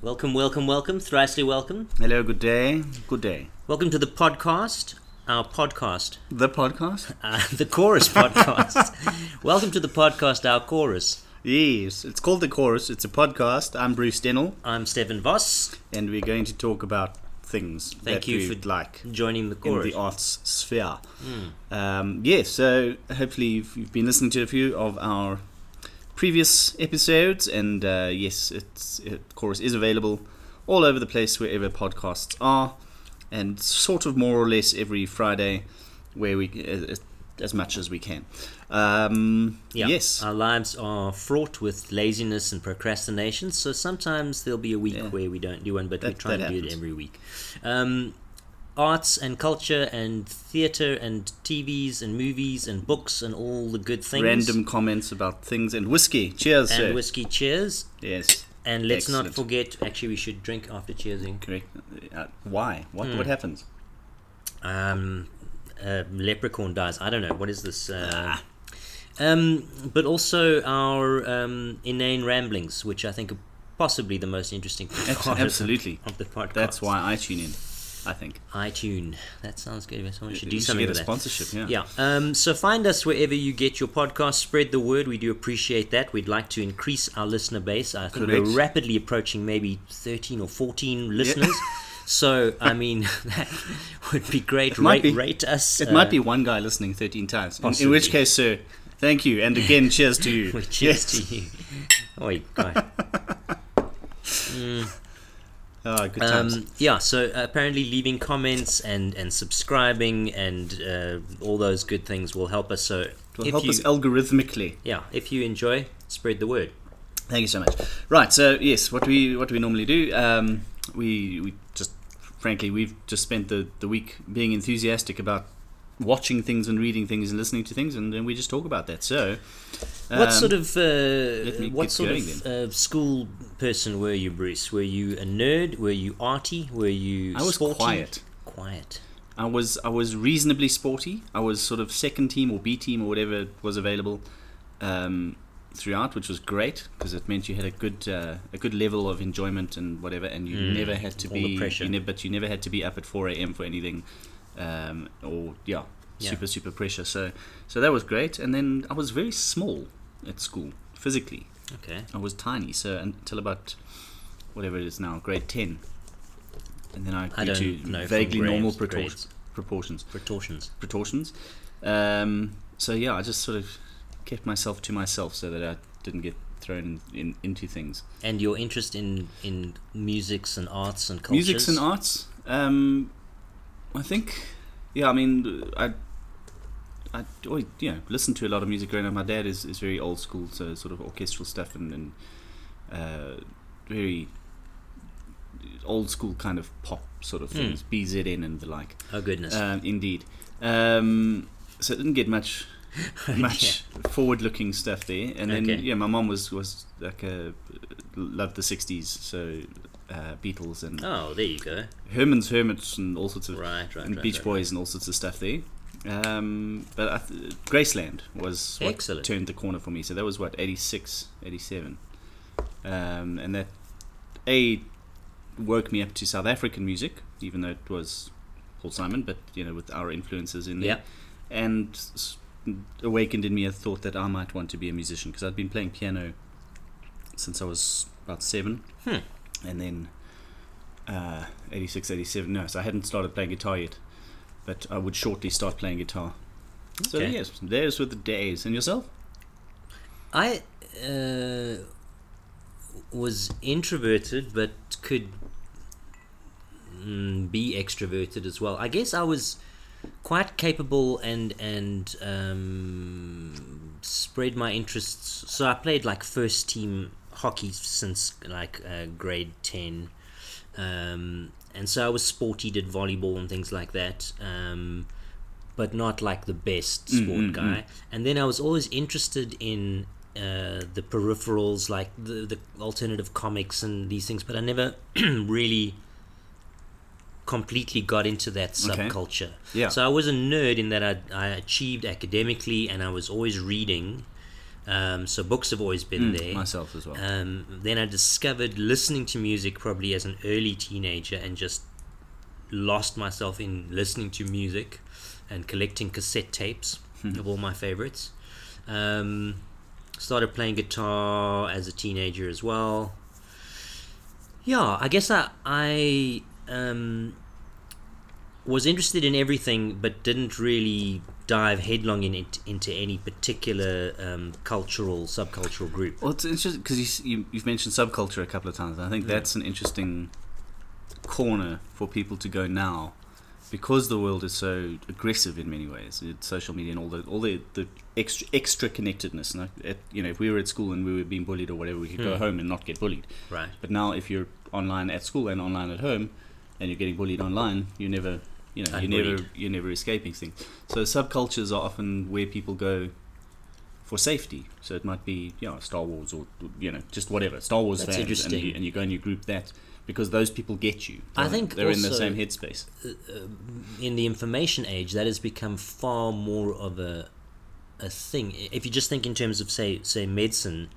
Welcome, welcome, welcome. Thricely welcome. Hello, good day. Good day. Welcome to the podcast, our podcast, The podcast? uh, the Chorus podcast. welcome to the podcast, our Chorus. Yes, it's called The Chorus. It's a podcast. I'm Bruce Dennell, I'm Stefan Voss, and we're going to talk about things Thank that you for like joining the in Chorus. the arts sphere. Um, yes, so hopefully you've, you've been listening to a few of our previous episodes, and uh, yes, it's it, course is available all over the place wherever podcasts are, and sort of more or less every Friday, where we uh, as much as we can. Um, Yeah. Yes. Our lives are fraught with laziness and procrastination, so sometimes there'll be a week Yeah. where we don't do one, but we try that and do it every week. Um, arts and culture and theatre and TVs and movies and books and all the good things. Random comments about things and whiskey. Cheers, and sir. whiskey cheers. yes, And let's not forget, actually, we should drink after cheersing. correct. Uh, why? What? Hmm. What happens? Um, uh, leprechaun dies. I don't know. What is this? Uh, Ah. um, but also our um, inane ramblings, which I think are possibly the most interesting part of the- Absolutely. of the podcast. That's why I tune in. I think iTunes. That sounds good. Someone should do should something get with a that. sponsorship. Yeah. Yeah. Um, so find us wherever you get your podcast. Spread the word. We do appreciate that. We'd like to increase our listener base. I think we're rapidly approaching maybe 13 or 14 listeners. So, I mean, that would be great. might rate, be. rate us. It uh, might be one guy listening 13 times. In, in which case, sir, thank you. And again, cheers to you. Cheers Yes. to you. Oh, God. Oh, good times. Um, yeah, so apparently leaving comments and, and subscribing and uh, all those good things will help us. So, will help you, us algorithmically. yeah, if you enjoy, spread the word. Thank you so much. Right, so yes, what we what we normally do, um, we we just frankly we've just spent the, the week being enthusiastic about watching things and reading things and listening to things, and then we just talk about that. So, What um, sort of uh, what sort of uh, school person were you, Bruce? Were you a nerd? Were you arty? Were you? I was sporty? quiet. Quiet. I was I was reasonably sporty. I was sort of second team or B team or whatever was available um, throughout, which was great because it meant you had a good uh, a good level of enjoyment and whatever, and you never had to Mm. be pressure. you never, but you never had to be up at four a.m. for anything, um, or yeah, Yeah. super super pressure. So so that was great. And then I was very small at school physically. Okay. I was tiny, so until about whatever it is now, grade ten. And then I grew I to vaguely normal grades- proportions grades. proportions Protortions. protortions. Um, so yeah, I just sort of kept myself to myself so that I didn't get thrown in, into things. And your interest in in musics and arts and cultures. Musics and arts. Um, I think, yeah. I mean, I, I always, you know, listened to a lot of music growing up. My dad is, is very old school, so sort of orchestral stuff and, and uh, very old school kind of pop sort of things, BZN and the like. Oh goodness. Um, indeed. Um, so it didn't get much much forward-looking stuff there. And then Okay. yeah, my mom was was like a loved the '60s, so uh, Beatles and oh, there you go. Herman's Hermits and all sorts of Right, right, and right, Beach right, Boys and all sorts of stuff there. Um, but I th- Graceland was what Excellent. turned the corner for me. So that was what 86, 87. Um, and that a woke me up to South African music, even though it was Paul Simon, but you know with our influences in there, Yeah. and s- awakened in me a thought that I might want to be a musician because I'd been playing piano since I was about seven, Hmm. And then uh, 86, 87. No, so I hadn't started playing guitar yet, but I would shortly start playing guitar. So Okay. yes, those were the days. And yourself? I uh, was introverted, but could mm, be extroverted as well. I guess I was quite capable and and um, spread my interests. So I played like first team hockey since like uh, grade ten, um, and so I was sporty, did volleyball and things like that. Um, but not like the best sport mm, guy. And then I was always interested in uh, the peripherals, like the the alternative comics and these things. But I never really completely got into that Okay. subculture. Yeah. So I was a nerd in that I, I achieved academically and I was always reading. Um, so books have always been Mm, there. myself as well. Um, then I discovered listening to music probably as an early teenager and just lost myself in listening to music and collecting cassette tapes of all my favorites. Um, started playing guitar as a teenager as well. Yeah, I guess I I um, was interested in everything, but didn't really dive headlong in it into any particular um, cultural subcultural group. Well, it's interesting because you, you, you've mentioned subculture a couple of times. I think that's an interesting corner for people to go now because the world is so aggressive in many ways. It's social media and all the all the, the extra extra connectedness. Like at, you know, if we were at school and we were being bullied or whatever, we could go Hmm. home and not get bullied. Right. But now, if you're online at school and online at home, and you're getting bullied online, you never, you know, you never, you're never escaping things. So subcultures are often where people go for safety. So it might be, you know, Star Wars or you know, just whatever Star Wars That's fans, and you, and you go and you group that because those people get you. I think they're in the same headspace. in the information age, that has become far more of a a thing. If you just think in terms of say say medicine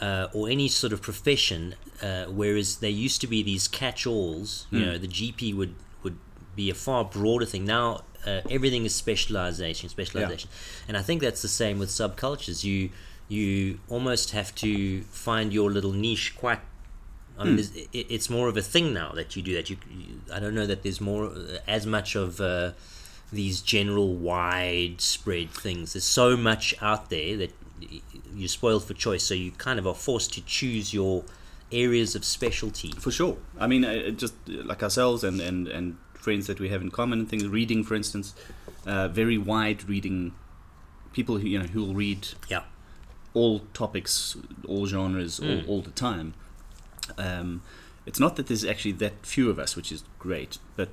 uh, or any sort of profession, uh, whereas there used to be these catch-alls, you Hmm. know, the GP would be a far broader thing. Now uh, everything is specialization, specialization, and I think that's the same with subcultures. You you almost have to find your little niche quite I mean, there's- it, it's more of a thing now that you do that. You, you I don't know that there's more uh, as much of uh, these general widespread things. There's so much out there that you're spoiled for choice. So you kind of are forced to choose your areas of specialty. For sure. I mean, uh, just uh, like ourselves and, and, and friends that we have in common and things. Reading, for instance, uh, very wide reading. People who you know who will read Yeah, all topics, all genres, Mm. all, all the time. Um, it's not that there's actually that few of us, which is great, but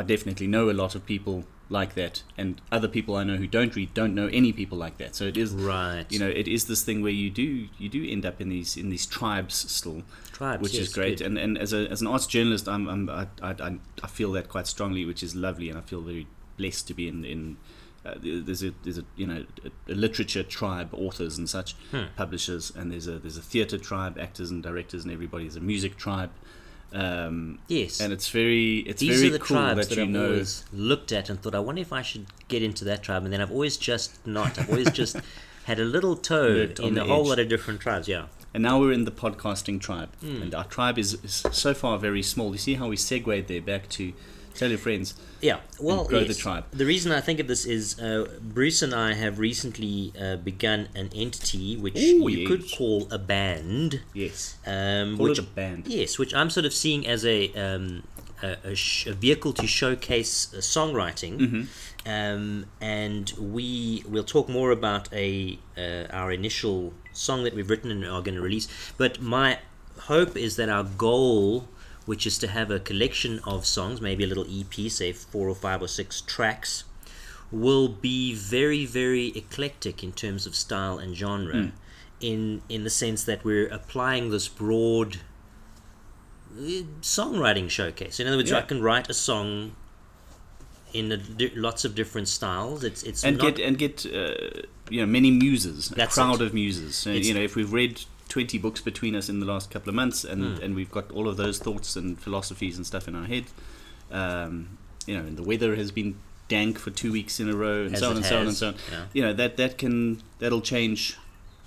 I definitely know a lot of people like that, and other people I know who don't read don't know any people like that. So it is, right. you know, it is this thing where you do you do end up in these in these tribes still, Tribes, which yes, is great. good. And and as a as an arts journalist, I'm, I'm I, I I feel that quite strongly, which is lovely, and I feel very blessed to be in in. Uh, there's a there's a you know a, a literature tribe, authors and such, Hmm. publishers, and there's a there's a theatre tribe, actors and directors, and everybody's a music tribe, um, yes. and it's very it's These very are the cool tribes that, that, you I've know. always looked at and thought, I wonder if I should get into that tribe. And then I've always just not. I've always just had a little toe in a whole edge. lot of different tribes. Yeah. And now we're in the podcasting tribe, Hmm. and our tribe is, is so far very small. You see how we segued there back to tell your friends. Yeah, well, grow the tribe. The reason I think of this is uh, Bruce and I have recently uh, begun an entity which Ooh, you could call a band. Yes, Um, call which it a band. yes, which I'm sort of seeing as a um, a, a, sh- a vehicle to showcase uh, songwriting. Mm-hmm. Um, and we will talk more about a uh, our initial song that we've written and are going to release. But my hope is that our goal, which is to have a collection of songs, maybe a little EP, say four or five or six tracks, will be very very eclectic in terms of style and genre. In in the sense that we're applying this broad uh, songwriting showcase. In other words, Yeah. I can write a song in a lots of different styles. It's it's and not, get and get uh, you know many muses, a crowd it. of muses. You know, if we've read twenty books between us in the last couple of months, and Hmm. and we've got all of those thoughts and philosophies and stuff in our head, um, you know, and the weather has been dank for two weeks in a row, and As so on and so on and so on. You know that that can that'll change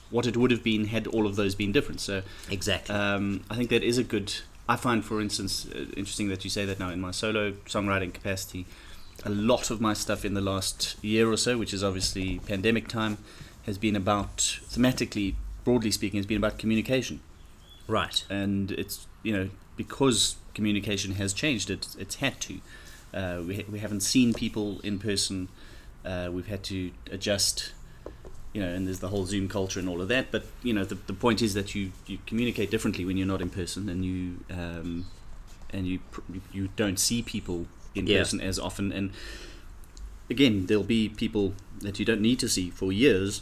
what it would have been had all of those been different. So exactly. um, I think that is a good. I find, for instance, uh, interesting that you say that now in my solo songwriting capacity. A lot of my stuff in the last year or so, which is obviously pandemic time, has been about thematically, broadly speaking, has been about communication, right. and it's you know because communication has changed, it it's had to. Uh, we we haven't seen people in person. Uh, we've had to adjust you know, and there's the whole Zoom culture and all of that. But you know, the, the point is that you, you communicate differently when you're not in person, and you um, and you pr- you don't see people in Yeah. person as often. And again, there'll be people that you don't need to see for years,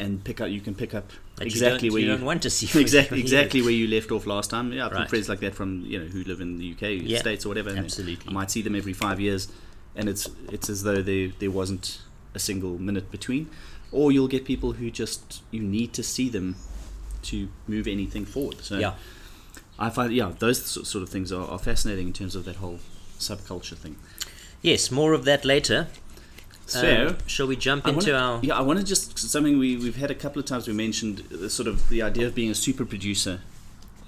and pick up. You can pick up That exactly you where you you, don't want to see. exactly exactly where you left off last time. Yeah, I've got Right. friends like that from you know who live in the UK, Yeah, states or whatever. absolutely. I might see them every five years, and it's it's as though there there wasn't a single minute between. or you'll get people who just you need to see them to move anything forward. So Yeah. I find yeah those sort of things are, are fascinating in terms of that whole subculture thing. Yes, more of that later. So. Um, shall we jump I into wanna, our? yeah, I want to just something we we've had a couple of times. We mentioned uh, sort of the idea of being a super producer,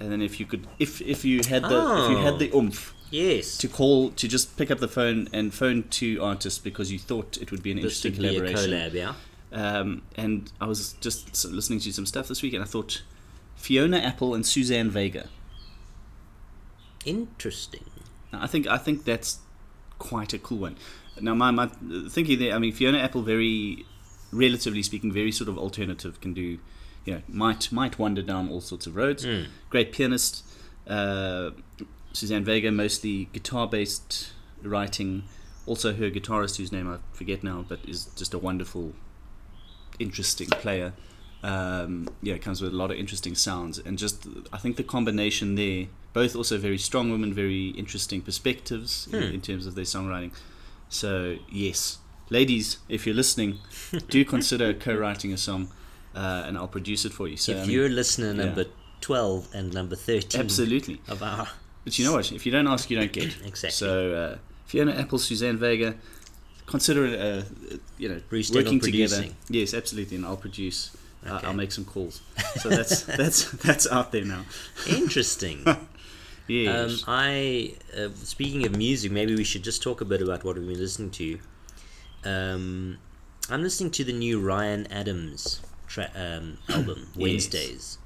and then if you could, if if you had the if you Oh. had the oomph Yes. to call to just pick up the phone and phone two artists because you thought it would be an this interesting would be a collaboration. collab, yeah. Um, and I was just listening to some stuff this week, and I thought Fiona Apple and Suzanne Vega. Interesting. Now, I think I think that's quite a cool one. Now, my, my thinking there, I mean, Fiona Apple, very relatively speaking, very sort of alternative, can do, you know, might might wander down all sorts of roads. Mm. Great pianist. Uh, Suzanne Vega, mostly guitar-based writing. Also, her guitarist, whose name I forget now, but is just a wonderful, interesting player. Um, yeah, comes with a lot of interesting sounds, and just I think the combination there, both also very strong women, very interesting perspectives in, Hmm. in terms of their songwriting. So yes, ladies, if you're listening, do consider co-writing a song, uh, and I'll produce it for you. So I if mean, you're listener yeah. number twelve and number thirteen absolutely, of our but you know what? If you don't ask, you don't get. exactly. So uh, Fiona Apple, Suzanne Vega, consider it, uh, you know, Bruce working together. Yes, absolutely, and I'll produce. I- Okay. I'll make some calls. So that's that's that's out there now. Interesting. Yes. Um, I uh, speaking of music, maybe we should just talk a bit about what we've been listening to. Um, I'm listening to the new Ryan Adams tra- um, album, Yes. Wednesdays,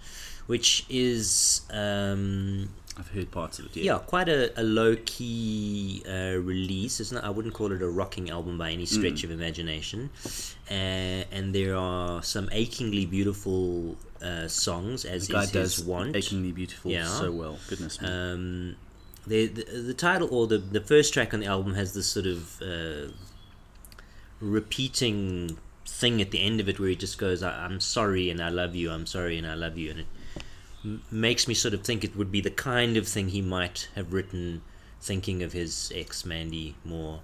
which is um, I've heard parts of it. yeah, Yeah. quite a, a low key uh, release. It's not, I wouldn't call it a rocking album by any Mm. stretch of imagination. Uh, and there are some achingly beautiful uh, songs, as The guy is his does want. achingly beautiful Yeah. so well. Goodness me. Um, the, the the title or the the first track on the album has this sort of uh, repeating thing at the end of it where he just goes, I, "I'm sorry and I love you. I'm sorry and I love you," and it m- makes me sort of think it would be the kind of thing he might have written, thinking of his ex Mandy Moore.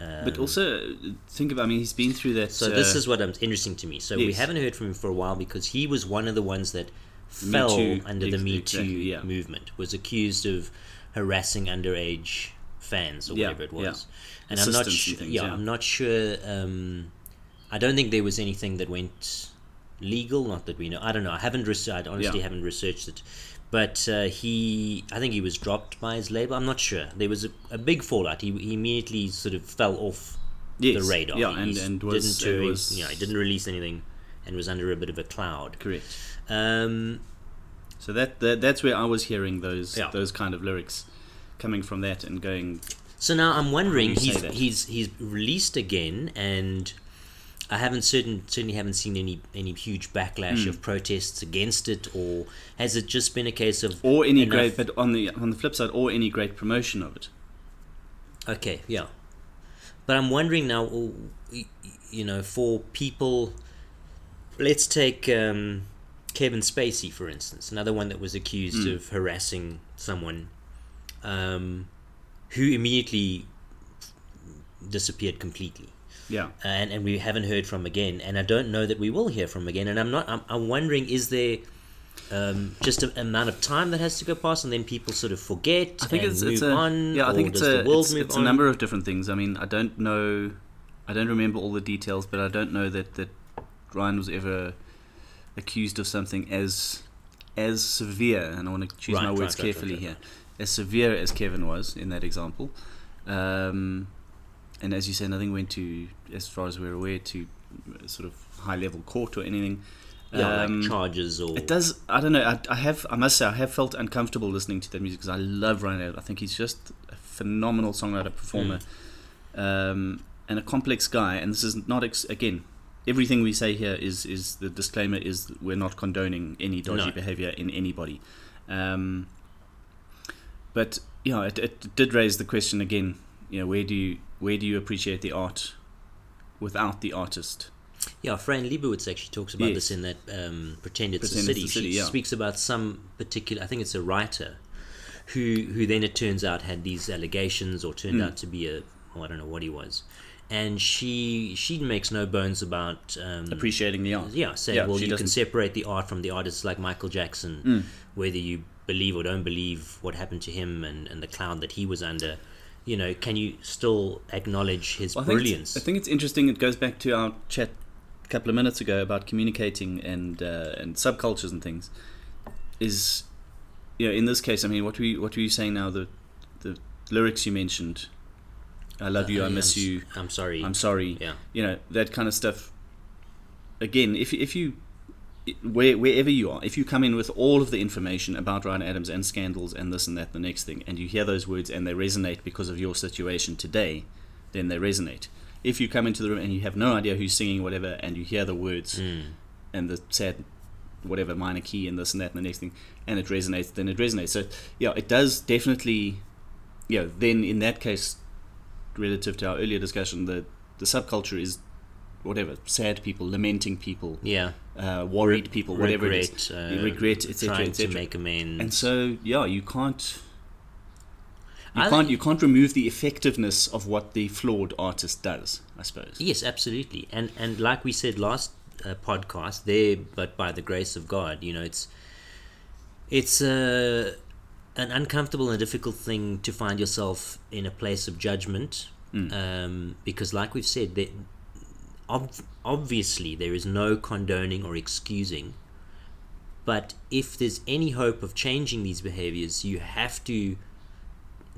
Um, but also think about. I mean, he's been through that. so this uh, is what I'm interesting to me. So we haven't heard from him for a while because he was one of the ones that fell Too, under the ex- Me exactly, Too yeah. movement. Was accused of harassing underage fans or Yeah, whatever it yeah. was. And I'm not sure. things, yeah, yeah. I'm not sure. Um, I don't think there was anything that went legal. Not that we know. I don't know. I haven't researched. I honestly Yeah. haven't researched it. But uh, he, I think he was dropped by his label. I'm not sure. There was a, a big fallout. He, he immediately sort of fell off yes, the radar. Yeah, He and and was, didn't was you know, he didn't release anything, and was under a bit of a cloud. correct. Um, So that, that that's where I was hearing those Yeah. those kind of lyrics coming from that and going. so now I'm wondering How do you he's he's he's released again, and I haven't certain certainly haven't seen any any huge backlash Hmm. of protests against it, or has it just been a case of Or any enough- great, but on the on the flip side, or any great promotion of it. Okay, yeah. But I'm wondering now, oh, you know, for people, let's take um, Kevin Spacey, for instance, another one that was accused Mm. of harassing someone um, who immediately disappeared completely. Yeah. And, and we haven't heard from again, and I don't know that we will hear from again. And I'm not. I'm, I'm wondering, is there um, just an amount of time that has to go past, and then people sort of forget I think and it's, move it's a on? yeah. I think it's a it's, it's a number of different things. I mean, I don't know, I don't remember all the details, but I don't know that that Ryan was ever accused of something as as severe. And I want to choose Right, my words right, carefully right, here. As severe as Kevin was in that example, um, and as you say, nothing went to, as far as we're aware, to uh, sort of high level court or anything. yeah, Um, like charges or it does. I don't know. I, I have. I must say, I have felt uncomfortable listening to that music because I love Ryan Adams. I think he's just a phenomenal songwriter, performer, um, and a complex guy. And this is not ex- again. Everything we say here is is the disclaimer is we're not condoning any dodgy No. behavior in anybody. Um, but you know, it, it did raise the question again. You know, where do you where do you appreciate the art without the artist? Yeah, Fran Lebowitz actually talks about Yes. this in that um, Pretend It's Pretend a It's City. a City, she yeah. speaks about some particular, I think it's a writer, who who then it turns out had these allegations or turned Mm. out to be a, oh, I don't know what he was. and she she makes no bones about um, Appreciating the art. yeah, say, Yeah, well, you can doesn't- separate the art from the artist, like Michael Jackson, Mm. whether you believe or don't believe what happened to him and, and the cloud that he was under. You know, can you still acknowledge his I think brilliance? I think it's interesting. It goes back to our chat a couple of minutes ago about communicating and uh, and subcultures and things. Is you know in this case, I mean, what were you, what were you saying now? The the lyrics you mentioned. I love you. I I'm miss s- you. I'm sorry. I'm sorry. yeah. You know that kind of stuff. Again, if if you where, wherever you are, if you come in with all of the information about Ryan Adams and scandals and this and that, the next thing, and you hear those words and they resonate because of your situation today, then they resonate. If you come into the room and you have no idea who's singing whatever, and you hear the words Mm. and the sad whatever minor key and this and that and the next thing, and it resonates, then it resonates. So yeah, it does definitely. You know, then in that case, relative to our earlier discussion, the the subculture is whatever sad people, lamenting people, Yeah. Uh, worried people, whatever it is, regret, You uh, regret, etc., trying to etc. make amends. And so, yeah, you can't. You I can't. think- You can't remove the effectiveness of what the flawed artist does. I suppose. Yes, absolutely. And and like we said last uh, podcast, there, but by the grace of God, you know, it's it's uh, an uncomfortable and difficult thing to find yourself in a place of judgment, Mm. um, because, like we've said, that ob- obviously there is no condoning or excusing. But if there's any hope of changing these behaviors, you have to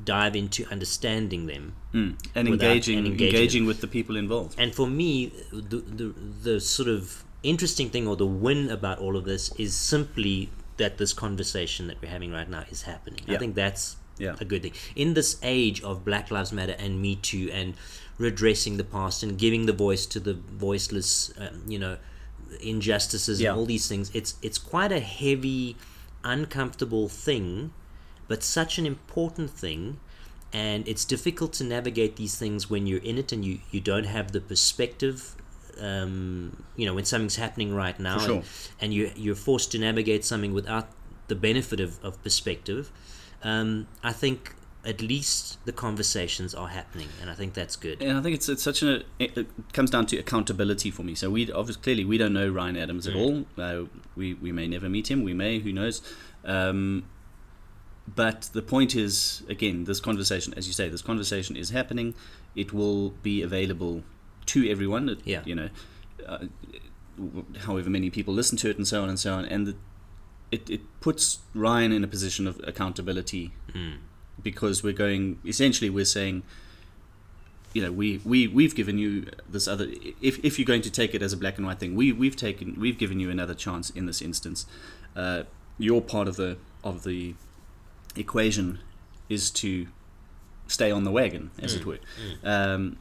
dive into understanding them Mm. And Without- engaging, and engaging. engaging with the people involved. and for me, the, the the sort of interesting thing or the win about all of this is simply that this conversation that we're having right now is happening. I think that's Yeah. a good thing. In this age of Black Lives Matter and Me Too and redressing the past and giving the voice to the voiceless, um, you know, injustices Yeah. and all these things, it's it's quite a heavy, uncomfortable thing, but such an important thing and it's difficult to navigate these things when you're in it and you, you don't have the perspective um, you know when something's happening right now sure. and, and you, you're forced to navigate something without the benefit of, of perspective um, i think at least the conversations are happening and i think that's good And I think it's it's such an it it comes down to accountability for me. So we obviously clearly we don't know Ryan Adams at Mm. all. Uh, we we may never meet him. We may. Who knows? Um, but the point is, again, this conversation, as you say, this conversation is happening. It will be available to everyone. It- Yeah. You know, uh, however many people listen to it, and so on and so on, and the, it it puts Ryan in a position of accountability Mm. because we're going essentially we're saying you know we, we we've given you this other if, if you're going to take it as a black and white thing we we've taken we've given you another chance in this instance. Uh, your part of the of the equation is to stay on the wagon as it were. Um,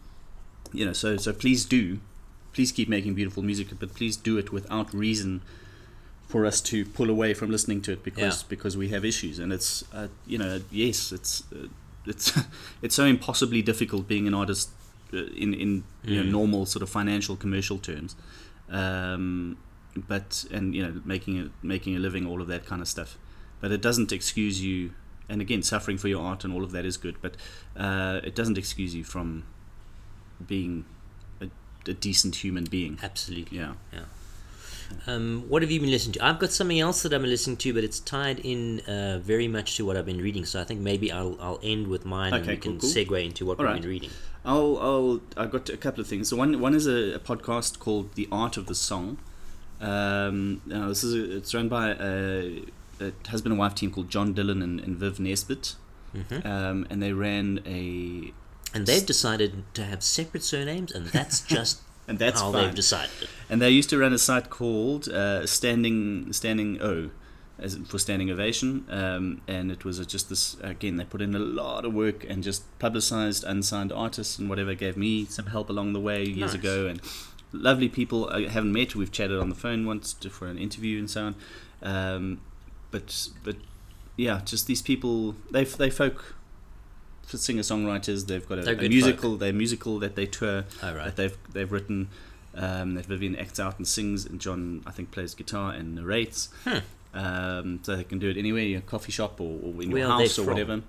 you know so so please do please keep making beautiful music but please do it without reason for us to pull away from listening to it because Yeah. because we have issues and it's uh, you know yes it's uh, it's it's so impossibly difficult being an artist uh, in in you know Mm. normal sort of financial commercial terms um, but and you know making a making a living all of that kind of stuff but it doesn't excuse you and again suffering for your art and all of that is good but uh, it doesn't excuse you from being a, a decent human being absolutely Yeah. yeah Um, what have you been listening to? I've got something else that I'm listening to, but it's tied in uh, very much to what I've been reading. So I think maybe I'll I'll end with mine, and Okay, we can cool, cool. segue into what All we've right. been reading. I'll, I'll, I've got a couple of things. So one, one is a, a podcast called The Art of the Song. Um, now this is a, it's run by a, a husband and wife team called John Dillon and, and Viv Nesbitt, hmm um, and they ran a And they've decided to have separate surnames, and that's just and that's how fine. they've decided. And they used to run a site called uh, Standing Standing O, as for Standing Ovation. Um, and it was a- just this again. They put in a lot of work and just publicized unsigned artists and whatever. Gave me some help along the way years Nice. ago. And lovely people I haven't met. We've chatted on the phone once for an interview and so on. Um, but but yeah, just these people. They they folk. Singer songwriters. They've got a, a musical. They're musical that they tour All right. that they've they've written um, that Vivian acts out and sings, and John I think plays guitar and narrates. Hmm. Um, so they can do it anywhere, your coffee shop or, or in your Where house or whatever.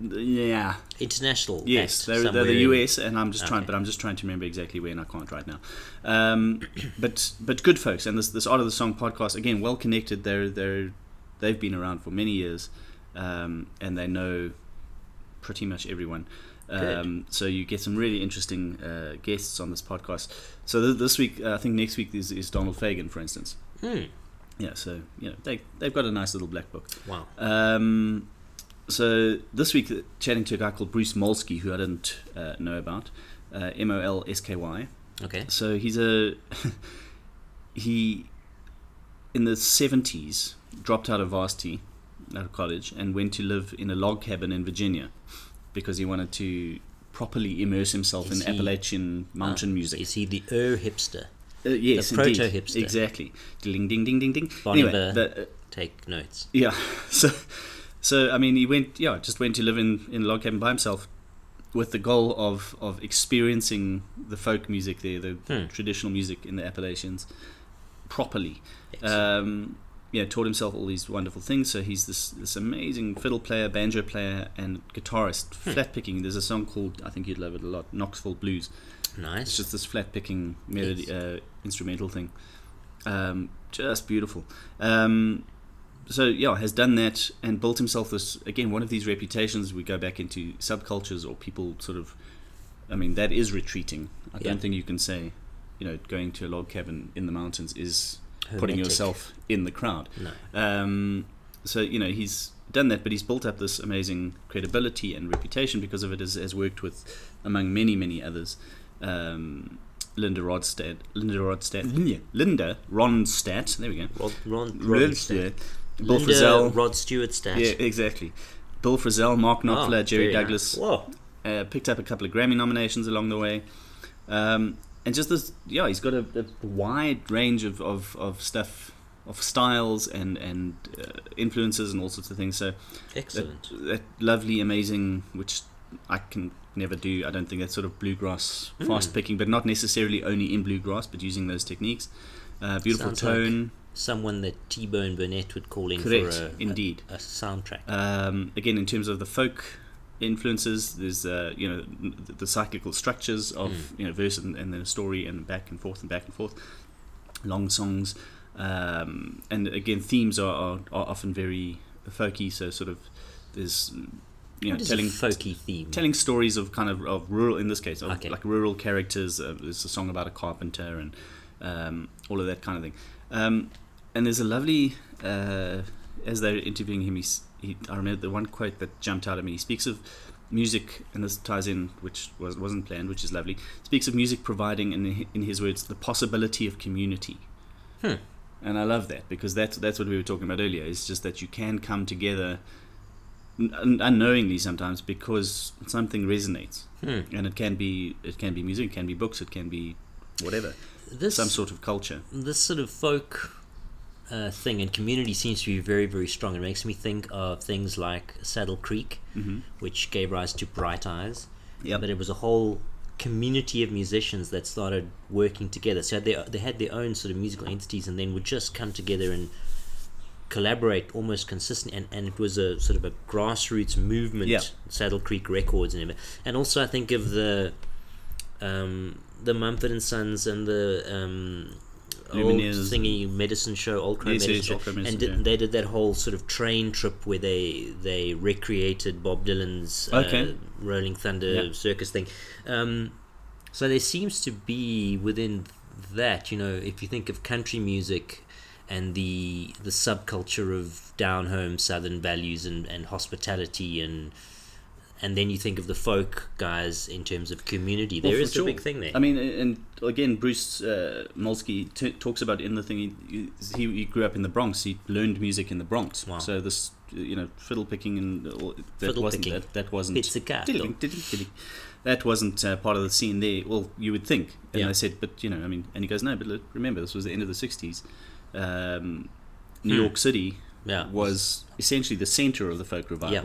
yeah, International. yes, they're, they're the US, and I'm just trying, but I'm just trying to remember exactly where, and I can't right now. Um, but but good folks, and this this art of the song podcast again, well connected. They're they're they've been around for many years, um, and they know pretty much everyone. Um, so you get some really interesting uh, guests on this podcast. So th- this week, uh, I think next week is, is Donald Fagen, for instance. Hmm. Yeah, so you know they they've got a nice little black book. Wow. Um, so this week, uh, chatting to a guy called Bruce Molsky, who I didn't uh, know about, uh, M O L S K Y. Okay. So he's a he in the seventies dropped out of varsity, out of college, and went to live in a log cabin in Virginia because he wanted to properly immerse himself Is in he- Appalachian mountain Ah, music. Is he the Ur hipster? Uh, yes, the proto-hipster. Exactly. Ding ding ding ding ding. Anyway, the, uh, Take notes. yeah. So, so I mean, he went. Yeah, just went to live in in a log cabin by himself, with the goal of of experiencing the folk music there, the Hmm. traditional music in the Appalachians, properly. Excellent. Um, yeah, taught himself all these wonderful things. So he's this this amazing fiddle player, banjo player, and guitarist. Hmm. Flat picking. There's a song called I think you'd love it a lot, Knoxville Blues. Nice. It's just this flat picking melody uh, instrumental thing. Um, just beautiful. Um, so yeah, has done that and built himself this again one of these reputations. We go back into subcultures or people sort of. I mean that is retreating. I Yeah. don't think you can say, you know, going to a log cabin in the mountains is putting yourself in the crowd. No. Um, so you know he's done that, but he's built up this amazing credibility and reputation because of it. Has, has worked with, among many many others, um, Linda Rodstad, Linda Rodstad, Linda Ronstadt. There we go. Rod, Ron, Rodstad, Bill Linda Frisell. Rod Stewart stat. Yeah, exactly. Bill Frisell, Mark Oh, Knopfler, Jerry very nice. Douglas. Whoa. Uh, picked up a couple of Grammy nominations along the way. Um, and just this, yeah, he's got a, a wide range of, of, of stuff, of styles and, and uh, influences and all sorts of things. So Excellent. that, that lovely, amazing, which I can never do. I don't think that's sort of bluegrass, Mm. fast picking, but not necessarily only in bluegrass, but using those techniques. Uh, beautiful Sounds like tone, Someone that T Bone Burnett would call in correct, for a, indeed. a, a soundtrack. Um, again, in terms of the folk influences, there's uh, you know the, the cyclical structures of Mm. you know verse and, and then a story and back and forth and back and forth, long songs, um, and again themes are, are, are often very folky. So sort of there's you know telling folky theme? telling stories of kind of, of rural in this case of Okay. like rural characters uh, there's a song about a carpenter and um, all of that kind of thing um, and there's a lovely uh, as they're interviewing him he's, he, I remember the one quote that jumped out at me he speaks of music and this ties in which was, wasn't planned which is lovely speaks of music providing in, in his words the possibility of community Hmm. and I love that because that's that's what we were talking about earlier. It's just that you can come together un- unknowingly sometimes because something resonates, Hmm. and it can be it can be music, it can be books, it can be whatever, This some sort of culture. this sort of folk uh, thing and community seems to be very very strong. It makes me think of things like Saddle Creek, hmm which gave rise to Bright Eyes. Yep. But it was a whole community of musicians that started working together. So they they had their own sort of musical entities, and then would just come together and collaborate almost consistently. And, and it was a sort of a grassroots movement. Yeah. Saddle Creek Records and everything. And also, I think of the um, the Mumford and Sons and the um, old Lumineers. thingy medicine show, Old Yes, Medicine yes, show, Medicine, and did, yeah. they did that whole sort of train trip where they they recreated Bob Dylan's uh, Okay. Rolling Thunder Yeah. circus thing. Um, so there seems to be within that, you know, if you think of country music and the the subculture of down home southern values and, and hospitality and and then you think of the folk guys in terms of community. Well, There for is sure. a big thing there. I mean, and again, Bruce uh, Molsky t- talks about in the thing. He, he he grew up in the Bronx. He learned music in the Bronx. Wow. So this, you know, fiddle picking and all, that Fiddle wasn't picking. that, that wasn't. Diddling, diddling, diddling. That wasn't uh, part of the scene there. Well, you would think. And Yeah. I said, but you know, I mean, and he goes, no, but look, remember, this was the end of the '60s. Um, New Hmm. York City yeah. was essentially the center of the folk revival. Yeah.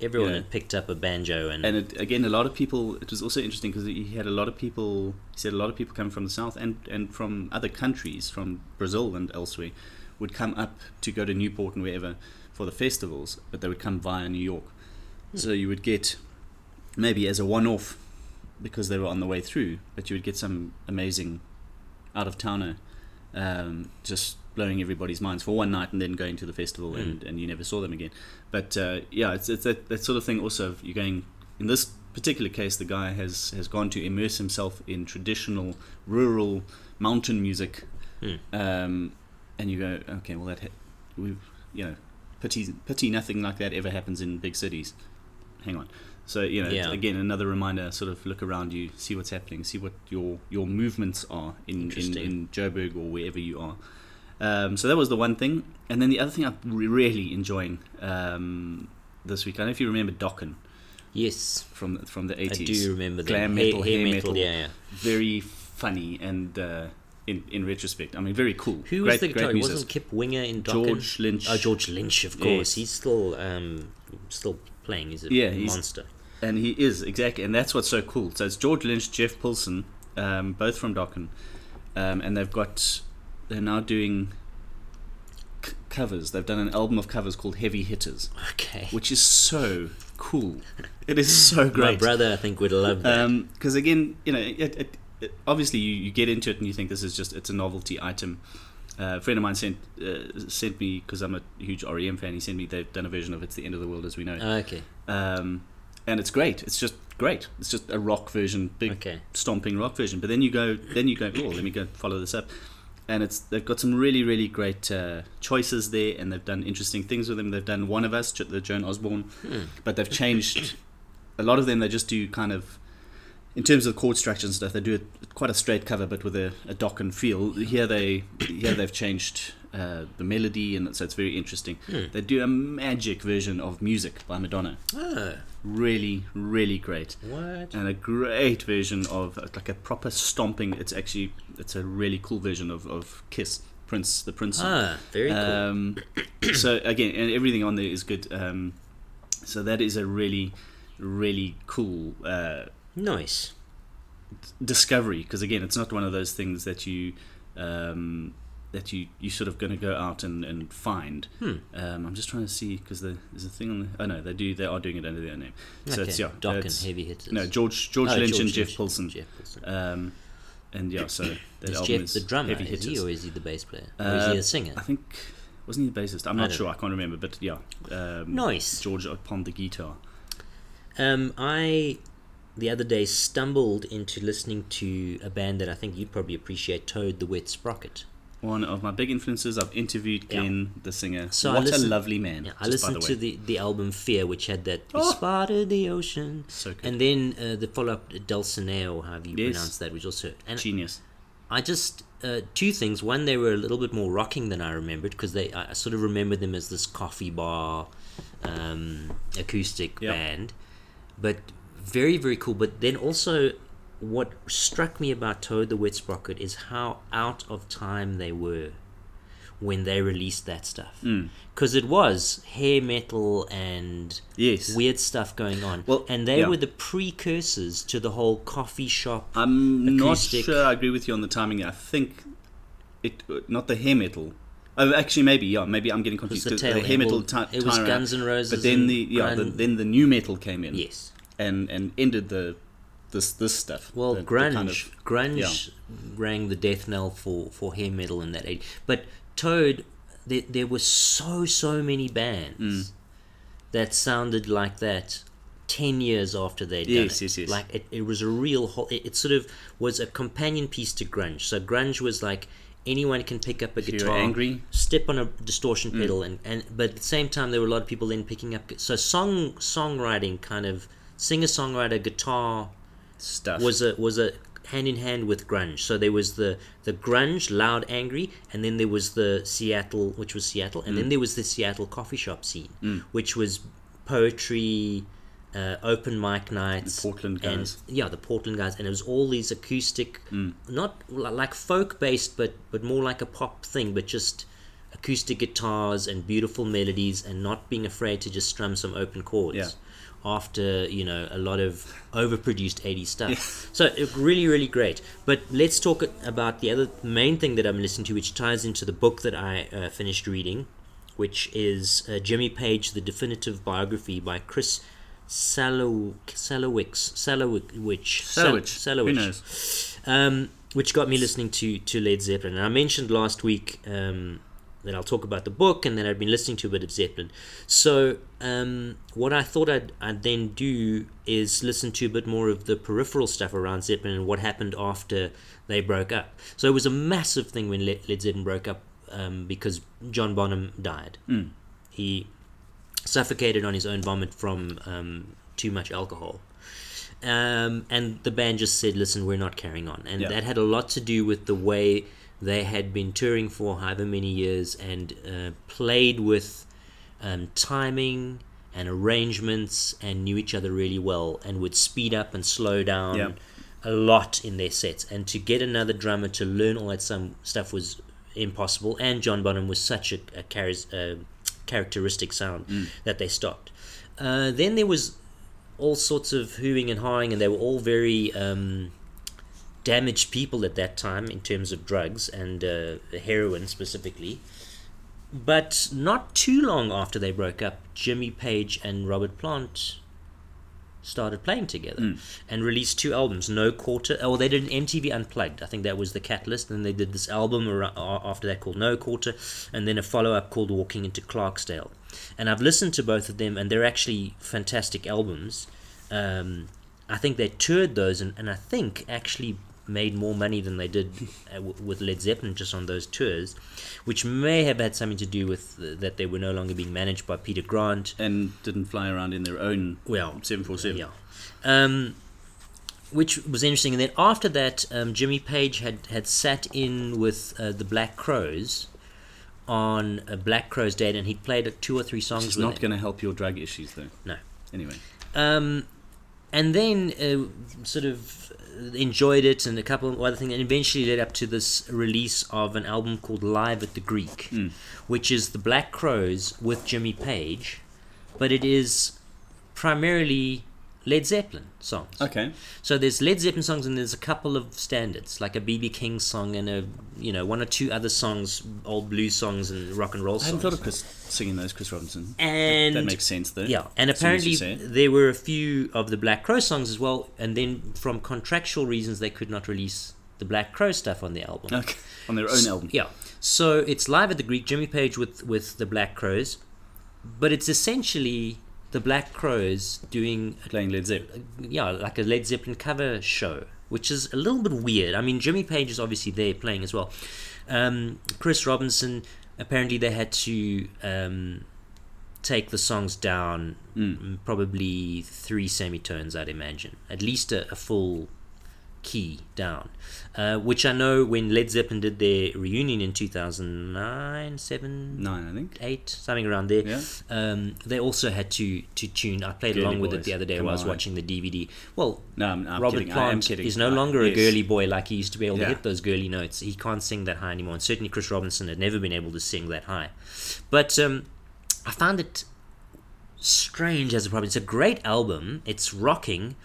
Everyone Yeah. had picked up a banjo and, And it, again, a lot of people. It was also interesting because he had a lot of people. He said a lot of people coming from the south and and from other countries, from Brazil and elsewhere, would come up to go to Newport and wherever for the festivals, but they would come via New York. So you would get maybe as a one-off because they were on the way through, but you would get some amazing out of towner, um, just blowing everybody's minds for one night and then going to the festival Mm. and, and you never saw them again. But uh, yeah, it's, it's that, that sort of thing. Also, of you're going in this particular case, the guy has has gone to immerse himself in traditional rural mountain music, Mm. um, and you go, okay, well that ha- we you know pity pity nothing like that ever happens in big cities. Hang on. So you know, Yeah. again, another reminder: sort of look around you, see what's happening, see what your your movements are in in, in Joburg or wherever you are. Um, so that was the one thing, and then the other thing I'm really enjoying um, this week. I don't know if you remember Dokken Yes, from from the 80s. I do remember that. Glam metal, hair hair metal, metal. Yeah, yeah. Very funny and uh, in in retrospect, I mean, very cool. Who great, was the guitar? Wasn't. Kip Winger in Dokken? George Lynch. Oh, George Lynch, of course. Yes. He's still um, still playing. He's a Yeah, he's- monster. And he is exactly, and that's what's so cool. So it's George Lynch, Jeff Pilson, um, both from Dokken, um, and they've got they're now doing c- covers. They've done an album of covers called Heavy Hitters, Okay. which is so cool. It is so great. My brother, I think, would love that. Because again, you know, it, it, it, obviously you, you get into it and you think this is just it's a novelty item. Uh, a friend of mine sent uh, sent me because I'm a huge REM fan. He sent me they've done a version of "It's the End of the World as We Know It." okay. um, and it's great. It's just great. It's just a rock version, big Okay. stomping rock version. But then you go, then you go, oh, let me go follow this up, and it's they've got some really really great uh, choices there, and they've done interesting things with them. They've done one of us, the Joan Osborne, Hmm. but they've changed a lot of them. They just do kind of. In terms of chord structure and stuff, they do it quite a straight cover, but with a, a Dokken feel. Here they, here they've changed uh, the melody, and so it's very interesting. Hmm. They do a magic version of music by Madonna Oh, really really great what? and a great version of like a proper stomping it's actually it's a really cool version of, of kiss prince the prince. Ah, very cool. um, so again and everything on there is good um, so that is a really really cool uh, nice. discovery because again it's not one of those things that you um, that you you sort of going to go out and, and find Hmm. um, I'm just trying to see because there's a thing on the oh no they do they are doing it under their name so okay. it's yeah Doc it's- and heavy hitters. no George George Oh, Lynch and Jeff Lynch. Pilson Jeff Pilson. um, and yeah so that Is album Jeff is the drummer? heavy Is he, or is he the bass player? or is he Uh, the singer? I think wasn't he the bassist I'm not don't sure I can't remember but yeah um, Nice. George upon the guitar Um, I the other day stumbled into listening to a band that I think you'd probably appreciate, Toad the Wet Sprocket. One of my big influences I've interviewed Yeah. Ken the singer So what a lovely man Yeah, I listened the to the, the album Fear, which had that Oh. Spotted the Ocean. so good And then uh, the follow up, Dulcinea, or however you Yes. pronounce that, which also. And genius I just uh, two things. One, they were a little bit more rocking than I remembered because they I I sort of remember them as this coffee bar um, acoustic Yep. band, but very very cool. But then also, what struck me about Toad the Wet Sprocket is how out of time they were when they released that stuff Mm. because it was hair metal and yes weird stuff going on Well, and they yeah. were the precursors to the whole coffee shop I'm acoustic. not sure I agree with you on the timing. I think it not the hair metal. Oh, actually, maybe yeah. Maybe I'm getting confused. the the hair metal ti- it was Guns N' Roses but then the yeah, the, then the new metal came in. yes and and ended the this this stuff. Well, the, the grunge, kind of- grunge rang the death knell for for hair metal in that age. But Toad, there, there were so so many bands Mm. that sounded like that. Ten years after they'd Yes, it, yes, yes. like it, it was a real whole. It, it sort of was a companion piece to grunge. So grunge was like anyone can pick up a If guitar, angry. Mm. step on a distortion pedal, and, and but at the same time there were a lot of people then picking up. So song songwriting kind of singer songwriter guitar stuff. was a was a hand in hand with grunge. So there was the the grunge, loud, angry, and then there was the Seattle, which was Seattle, and Mm. then there was the Seattle coffee shop scene, which was poetry, uh, open mic nights, Portland and guys. yeah, the Portland guys, and it was all these acoustic, Mm. not like folk based, but but more like a pop thing, but just acoustic guitars and beautiful melodies, and not being afraid to just strum some open chords. Yeah. After you know a lot of overproduced 80s stuff, so really really great. But let's talk about the other main thing that I'm listening to, which ties into the book that I uh, finished reading, which is uh, Jimmy Page: The Definitive Biography by Chris Salo Salowicz Salowich Salowich. Who knows? um, which got me listening to to Led Zeppelin. And I mentioned last week um, that I'll talk about the book, and then I'd been listening to a bit of Zeppelin. So um, what I thought I'd, I'd then do is listen to a bit more of the peripheral stuff around Zeppelin and what happened after they broke up. So it was a massive thing when Led, Led Zeppelin broke up um, because John Bonham died. Mm. He suffocated on his own vomit from um, too much alcohol. Um, and the band just said, listen, we're not carrying on. And Yeah. that had a lot to do with the way they had been touring for however many years and uh, played with um, timing and arrangements and knew each other really well and would speed up and slow down Yeah. a lot in their sets. And to get another drummer to learn all that some stuff was impossible. And John Bonham was such a, a charis- uh, characteristic sound that they stopped. Uh, then there was all sorts of hooing and hawing, and they were all very um, damaged people at that time in terms of drugs and uh, heroin specifically. But not too long after they broke up, Jimmy Page and Robert Plant started playing together and released two albums. No Quarter. Oh, they did an MTV Unplugged. I think that was the catalyst. And they did this album after that called No Quarter, and then a follow up called Walking into Clarksdale. And I've listened to both of them, and they're actually fantastic albums. Um, I think they toured those, and, and I think actually made more money than they did uh, w- with Led Zeppelin just on those tours, which may have had something to do with uh, that they were no longer being managed by Peter Grant. And didn't fly around in their own Well, 747. yeah. Um, which was interesting. And then after that, um, Jimmy Page had, had sat in with uh, the Black Crowes on a Black Crowes date, and he'd played two or three songs It's not going to help your drug issues, though. No. Anyway. Um, and then uh, sort of enjoyed it and a couple of other things, and eventually led up to this release of an album called Live at the Greek, hmm. which is the Black Crowes with Jimmy Page, but it is primarily Led Zeppelin songs. Okay. So there's Led Zeppelin songs and there's a couple of standards, like a BB King song and a you know one or two other songs, old blues songs and rock and roll songs. I hadn't thought of Chris singing those, Chris Robinson. and that makes sense, though. yeah, and as soon as you apparently there were a few of the Black Crowe songs as well, and then from contractual reasons they could not release the Black Crowe stuff on the album. Okay. On their own album. Yeah, so it's live at the Greek, Jimmy Page with with the Black Crowes, but it's essentially the Black Crowes doing Playing Led Zeppelin. yeah, like a Led Zeppelin cover show, which is a little bit weird. I mean, Jimmy Page is obviously there playing as well. Um, Chris Robinson, apparently they had to um, take the songs down, mm, probably three semitones, I'd imagine, at least a, a full key down. Uh, which I know when Led Zeppelin did their reunion in 2009, 7, Nine, I think. eight, something around there. Yeah. Um, they also had to to tune. I played Girly along with it the other day Come while I was watching the DVD. Well, No, I'm, I'm Robert kidding. Plant kidding. is no longer a girly boy like he used to be able to Yeah. hit those girly notes. He can't sing that high anymore, and certainly Chris Robinson had never been able to sing that high. But um, I found it strange as a problem. It's a great album. It's rocking.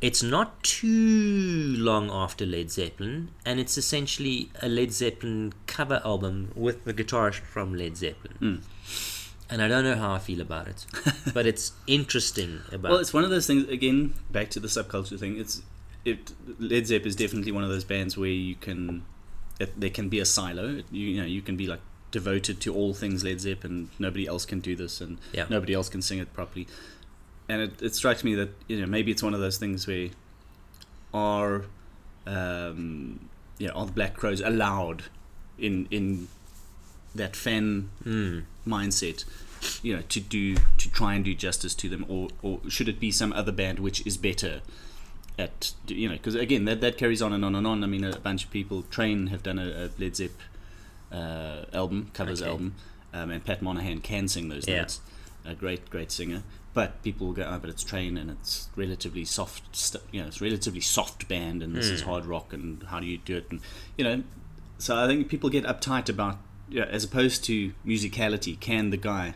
It's not too long after Led Zeppelin, and it's essentially a Led Zeppelin cover album with the guitarist from Led Zeppelin. Hmm. And I don't know how I feel about it, but it's interesting about. Well, it's one of those things. Again, back to the subculture thing. It's it. Led Zepp is definitely one of those bands where you can, it, there can be a silo. You, you know, you can be like devoted to all things Led Zepp, and nobody else can do this, and Yeah. nobody else can sing it properly. And it, it strikes me that you know maybe it's one of those things where are, um, you know, are the Black Crowes allowed in in that fan Hmm. mindset you know to do to try and do justice to them or or should it be some other band which is better at you know because again that that carries on and on and on i mean a bunch of people train have done a, a led zepp uh, album covers Okay. album um, and pat monahan can sing those Yeah. notes a great great singer but people will go oh but it's train and it's relatively soft st- you know it's relatively soft band and this is hard rock and how do you do it? And you know so i think people get uptight about yeah, as opposed to musicality can the guy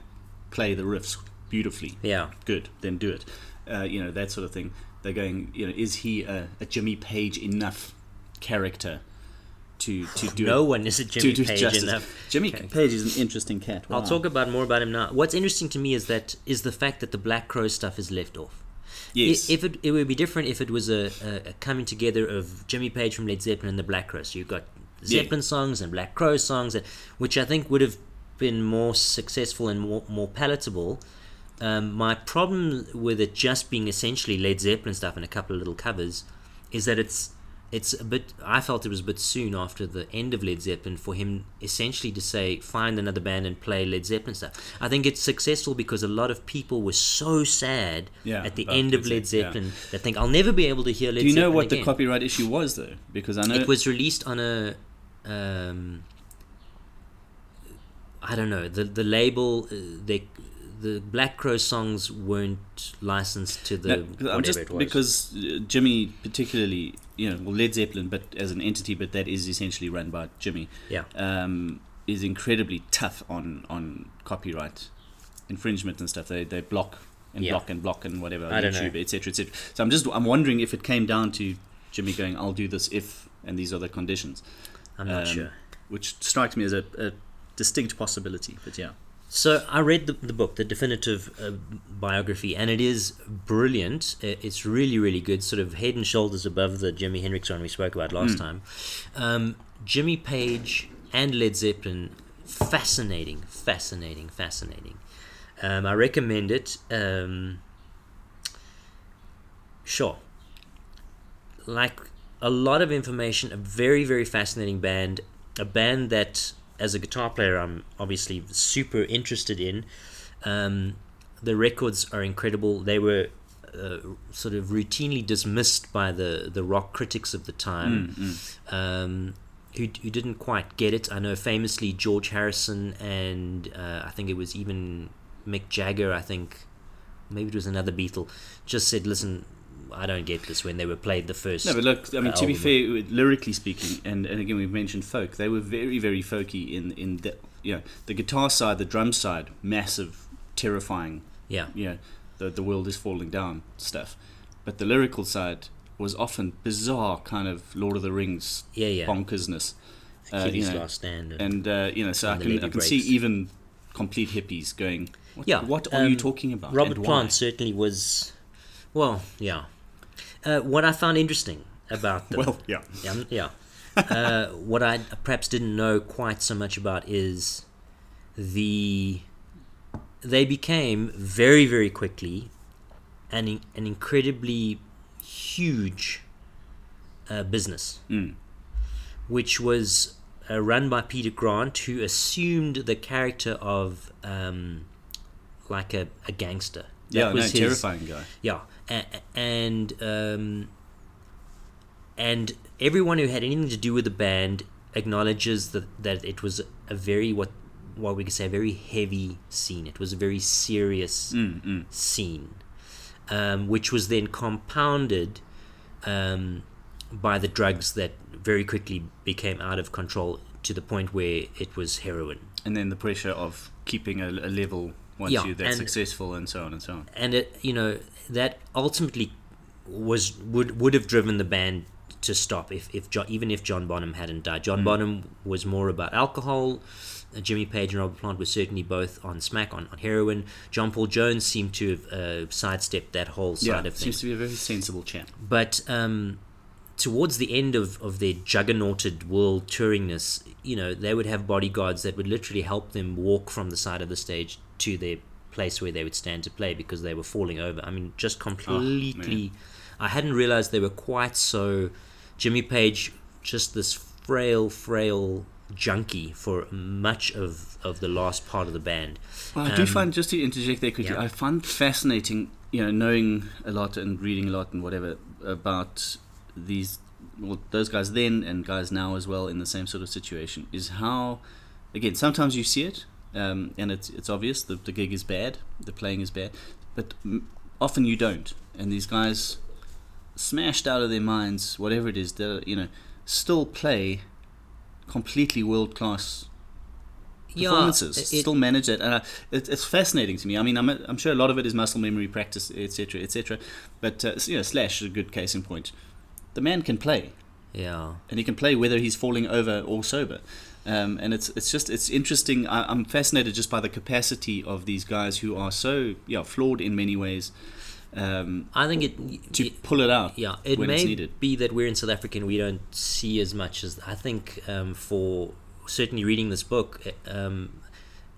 play the riffs beautifully? Yeah, good then do it. Uh, you know that sort of thing. They're going you know is he a, a jimmy page enough character to to do no one is a Jimmy Page justice. enough. Jimmy Page is an interesting cat. I'll talk about more about him now. What's interesting to me is that is the fact that the Black Crowe stuff is left off. Yes. If it, it would be different if it was a, a, coming together of Jimmy Page from Led Zeppelin and the Black Crowe. So you've got Yeah. Zeppelin songs and Black Crowe songs, that- which I think would have been more successful and more, more palatable. Um, my problem with it just being essentially Led Zeppelin stuff and a couple of little covers is that it's it's a bit. I felt it was a bit soon after the end of Led Zeppelin for him essentially to say find another band and play Led Zeppelin stuff. I think it's successful because a lot of people were so sad Yeah, at the end of Led Led Zepp- yeah. Zeppelin that think I'll never be able to hear Led zeppelin Do you know Zeppelin what the copyright issue was though? Because I know It was released on a. Um, I don't know the the label. Uh, they the Black Crowe songs weren't licensed to the No, I'm just because uh, Jimmy, particularly, you know, well, Led Zeppelin, but as an entity, but that is essentially run by Jimmy, yeah, um, is incredibly tough on on copyright infringement and stuff. They they block and Yeah. block and block and whatever on I YouTube, etc., etc. So I'm just I'm wondering if it came down to Jimmy going, "I'll do this if," and these are the conditions, I'm not um, sure. which strikes me as a, a distinct possibility. But yeah, So I read the, the book, the definitive uh, biography, and it is brilliant. It's really, really good. Sort of head and shoulders above the Jimi Hendrix one we spoke about last time. Um, Jimmy Page and Led Zeppelin, fascinating, fascinating, fascinating. Um, I recommend it. Um, sure. Like a lot of information, a very, very fascinating band. A band that, as a guitar player, I'm obviously super interested in. Um, the records are incredible. They were uh, sort of routinely dismissed by the, the rock critics of the time um, who, who didn't quite get it. I know famously George Harrison and uh, I think it was even Mick Jagger, I think, maybe it was another Beatle, just said, listen, I don't get this when they were played the first. No, but look, I mean, to be fair, lyrically speaking, and, and again, we've mentioned folk, they were very, very folky in, in the, you know, the guitar side, the drum side, massive, terrifying, yeah. you know, the, the world is falling down stuff. But the lyrical side was often bizarre, kind of Lord of the Rings Yeah, yeah. bonkersness. Uh, you know, Last Stand. And, and, uh, you know, so I can, I can see even complete hippies going, what, Yeah, what are you um, talking about? Robert Plant certainly was, well, yeah. Uh, what I found interesting about them, Well, yeah. Yeah, yeah. uh, what I perhaps didn't know quite so much about is the they became very very quickly an in- an incredibly huge uh, business, Mm. which was uh, run by Peter Grant, who assumed the character of um, like a, a gangster. That Yeah, no, was his- terrifying guy. yeah, a- a- and um, and everyone who had anything to do with the band acknowledges that that it was a very what what we could say a very heavy scene. It was a very serious Mm, mm. scene, um, which was then compounded um, by the drugs that very quickly became out of control to the point where it was heroin. And then the pressure of keeping a, a level once Yeah, you're that and- successful and so on and so on. and it you know that ultimately was would would have driven the band to stop if if even if John Bonham hadn't died. John Bonham was more about alcohol. Uh, Jimmy Page and Robert Plant were certainly both on smack on, on heroin. John Paul Jones seemed to have uh, sidestepped that whole side Yeah, of seems to be a very sensible chap. But um, towards the end of, of their juggernauted world touringness, you know, they would have bodyguards that would literally help them walk from the side of the stage to their place where they would stand to play because they were falling over. I mean, just completely. I hadn't realized they were quite so. Jimmy Page, just this frail, frail junkie for much of, of the last part of the band. Well, I do Um, find, just to interject there quickly, yeah. I find fascinating, you know, knowing a lot and reading a lot and whatever about these, well, those guys then and guys now as well in the same sort of situation, is how, again, sometimes you see it um, and it's, it's obvious the, the gig is bad, the playing is bad, but m- often you don't. And these guys, smashed out of their minds, whatever it is, they you know, still play completely world class performances it- still manage it. And uh, it, it's fascinating to me. I mean I'm, I'm sure a lot of it is muscle memory practice etc etc but uh, you know slash is a good case in point the man can play Yeah. and he can play whether he's falling over or sober. Um, and it's it's just it's interesting. I, I'm fascinated just by the capacity of these guys who are so yeah flawed in many ways um, I think it. to pull it out Yeah, it when may be that we're in South Africa and we don't see as much as I think. Um, for certainly reading this book, um,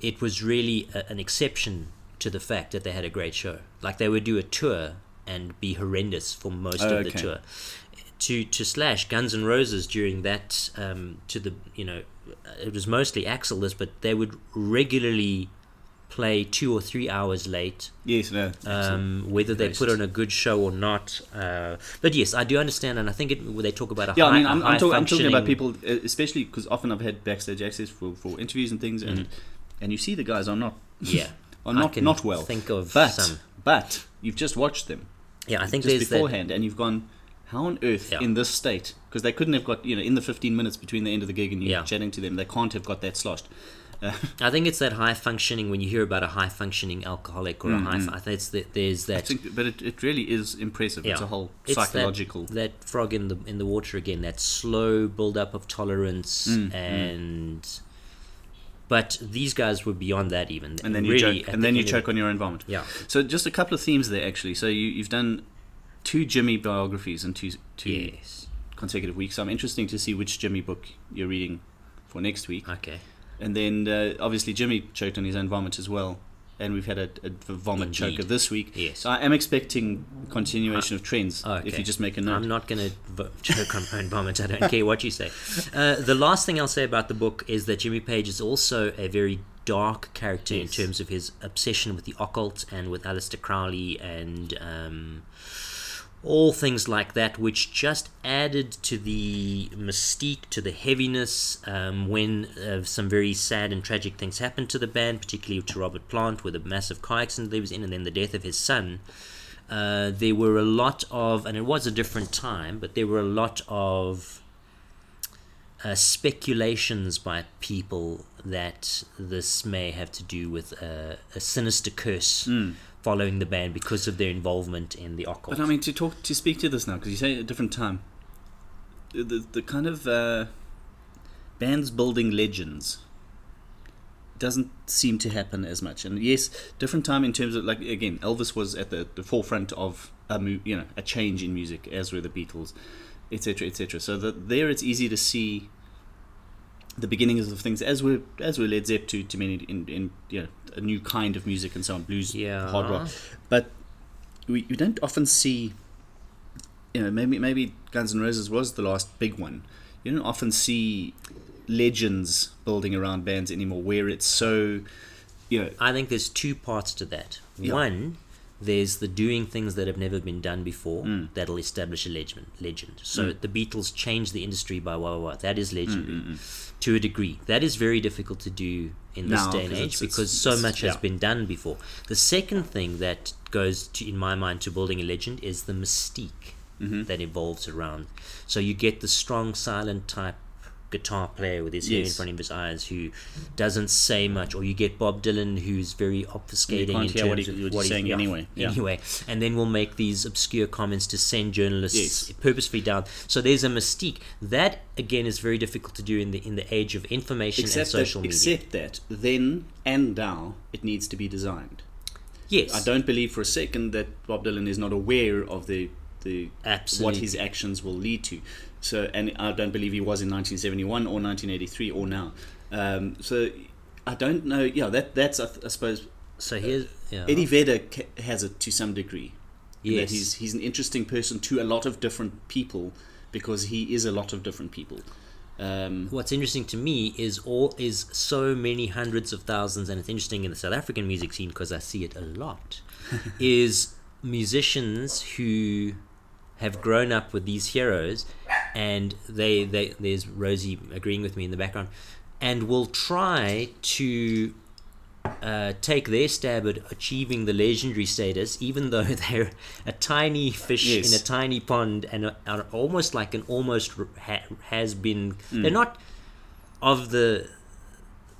it was really a, an exception to the fact that they had a great show. Like they would do a tour and be horrendous for most Oh, of the okay. tour. To to slash Guns N' Roses during that um, to the you know it was mostly Axl this, but they would regularly play two or three hours late Yes, no. um, whether they put on a good show or not. Uh, but yes, I do understand, and I think it, they talk about a yeah, high, I mean, I'm, I'm, talk, I'm talking about people, uh, especially because often I've had backstage access for, for interviews and things, and and you see the guys are not Yeah, are not not well. Think of but some. but you've just watched them Yeah, I think just there's that. beforehand, and you've gone, how on earth Yeah. in this state? Because they couldn't have got you know in the 15 minutes between the end of the gig and you Yeah. chatting to them, they can't have got that sloshed. Uh, I think it's that high functioning. When you hear about a high functioning alcoholic or a high, fu- I think it's that there's I that. think, but it, it really is impressive. It's a whole It's that- psychological. that, frog in the in the water again. That slow build up of tolerance Mm, and. But these guys were beyond that even. and then you really, choke, and the then you choke on your own vomit. Yeah. So just a couple of themes there actually. So you you've done two Jimmy biographies in two two Yes. consecutive weeks. So I'm interesting to see which Jimmy book you're reading for next week. Okay. And then uh, obviously Jimmy choked on his own vomit as well. And we've had a, a vomit Indeed. choker this week. Yes. So I am expecting continuation of trends. Okay. If you just make a note. I'm not going to vo- choke on my own vomit. I don't care what you say. Uh, the last thing I'll say about the book is that Jimmy Page is also a very dark character in terms of his obsession with the occult and with Aleister Crowley and um, all things like that, which just added to the mystique, to the heaviness um, when uh, some very sad and tragic things happened to the band, particularly to Robert Plant with a massive car accident that he was in, and then the death of his son. Uh, there were a lot of, and it was a different time, but there were a lot of uh, speculations by people that this may have to do with a, a sinister curse following the band because of their involvement in the occult. But I mean, to talk to speak to this now, because you say at a different time. The the, kind of uh, bands building legends doesn't seem to happen as much. And yes, different time in terms of like again, Elvis was at the, the forefront of a you know a change in music, as were the Beatles, etc. etc. So that there, it's easy to see the beginnings of things as were as were Led Zepp to to many in, in you know a new kind of music and so on, blues, Yeah. hard rock. But we you don't often see you know maybe maybe Guns N' Roses was the last big one. You don't often see legends building around bands anymore where it's so you know I think there's two parts to that. Yeah. One, there's the doing things that have never been done before Mm. that'll establish a legend. Legend. So the Beatles changed the industry by wah wah wah. That is legendary to a degree. That is very difficult to do in this Now, day and age it's- because it's- so it's- much has been done before. The second thing that goes to, in my mind to building a legend is the mystique Mm-hmm. that evolves around. So you get the strong, silent type guitar player with his hair in front of his eyes who doesn't say much, or you get Bob Dylan who's very obfuscating can't in hear terms what he- of what he's saying anyway, yeah. Anyway, and then we'll make these obscure comments to send journalists Yes. purposefully down. So there's a mystique that again is very difficult to do in the in the age of information except and social that, media. except that then and now it needs to be designed. yes, I don't believe for a second that Bob Dylan is not aware of the the Absolutely. what his actions will lead to. So, and I don't believe he was in 1971 or 1983 or now. Um, so, I don't know. Yeah, that that's I, I suppose So here's yeah. Eddie Vedder ca- has it to some degree. Yes. That he's he's an interesting person to a lot of different people because he is a lot of different people. Um, What's interesting to me is all is so many hundreds of thousands, and it's interesting in the South African music scene because I see it a lot. is musicians who have grown up with these heroes, and they, they there's Rosie agreeing with me in the background, and will try to uh, take their stab at achieving the legendary status, even though they're a tiny fish Yes. in a tiny pond and are, are almost like an almost ha- has been. Mm. They're not of the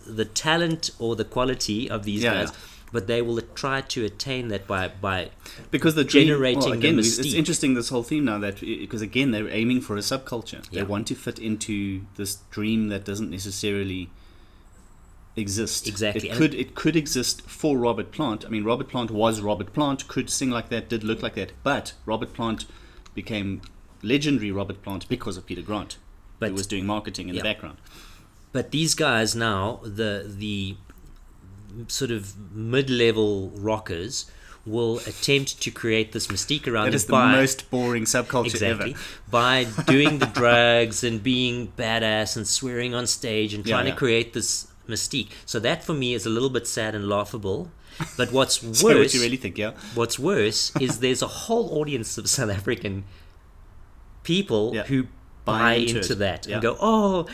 the talent or the quality of these Yeah, guys, yeah. But they will try to attain that by by because the dream, generating well, again, it's interesting this whole theme now that because again they're aiming for a subculture. They want to fit into this dream that doesn't necessarily exist. Exactly, It and could it could exist for Robert Plant. I mean, Robert Plant was Robert Plant, could sing like that, did look like that, but Robert Plant became legendary Robert Plant because of Peter Grant, But- who was doing marketing in Yeah. the background. But these guys now, the the sort of mid-level rockers, will attempt to create this mystique around That the by most boring subculture exactly ever. by doing the drugs and being badass and swearing on stage and trying yeah. to create this mystique. So that for me is a little bit sad and laughable. But what's So what worse, you really think, yeah? what's worse is there's a whole audience of South African people Yeah. who Buy buy, into into, that and go, oh.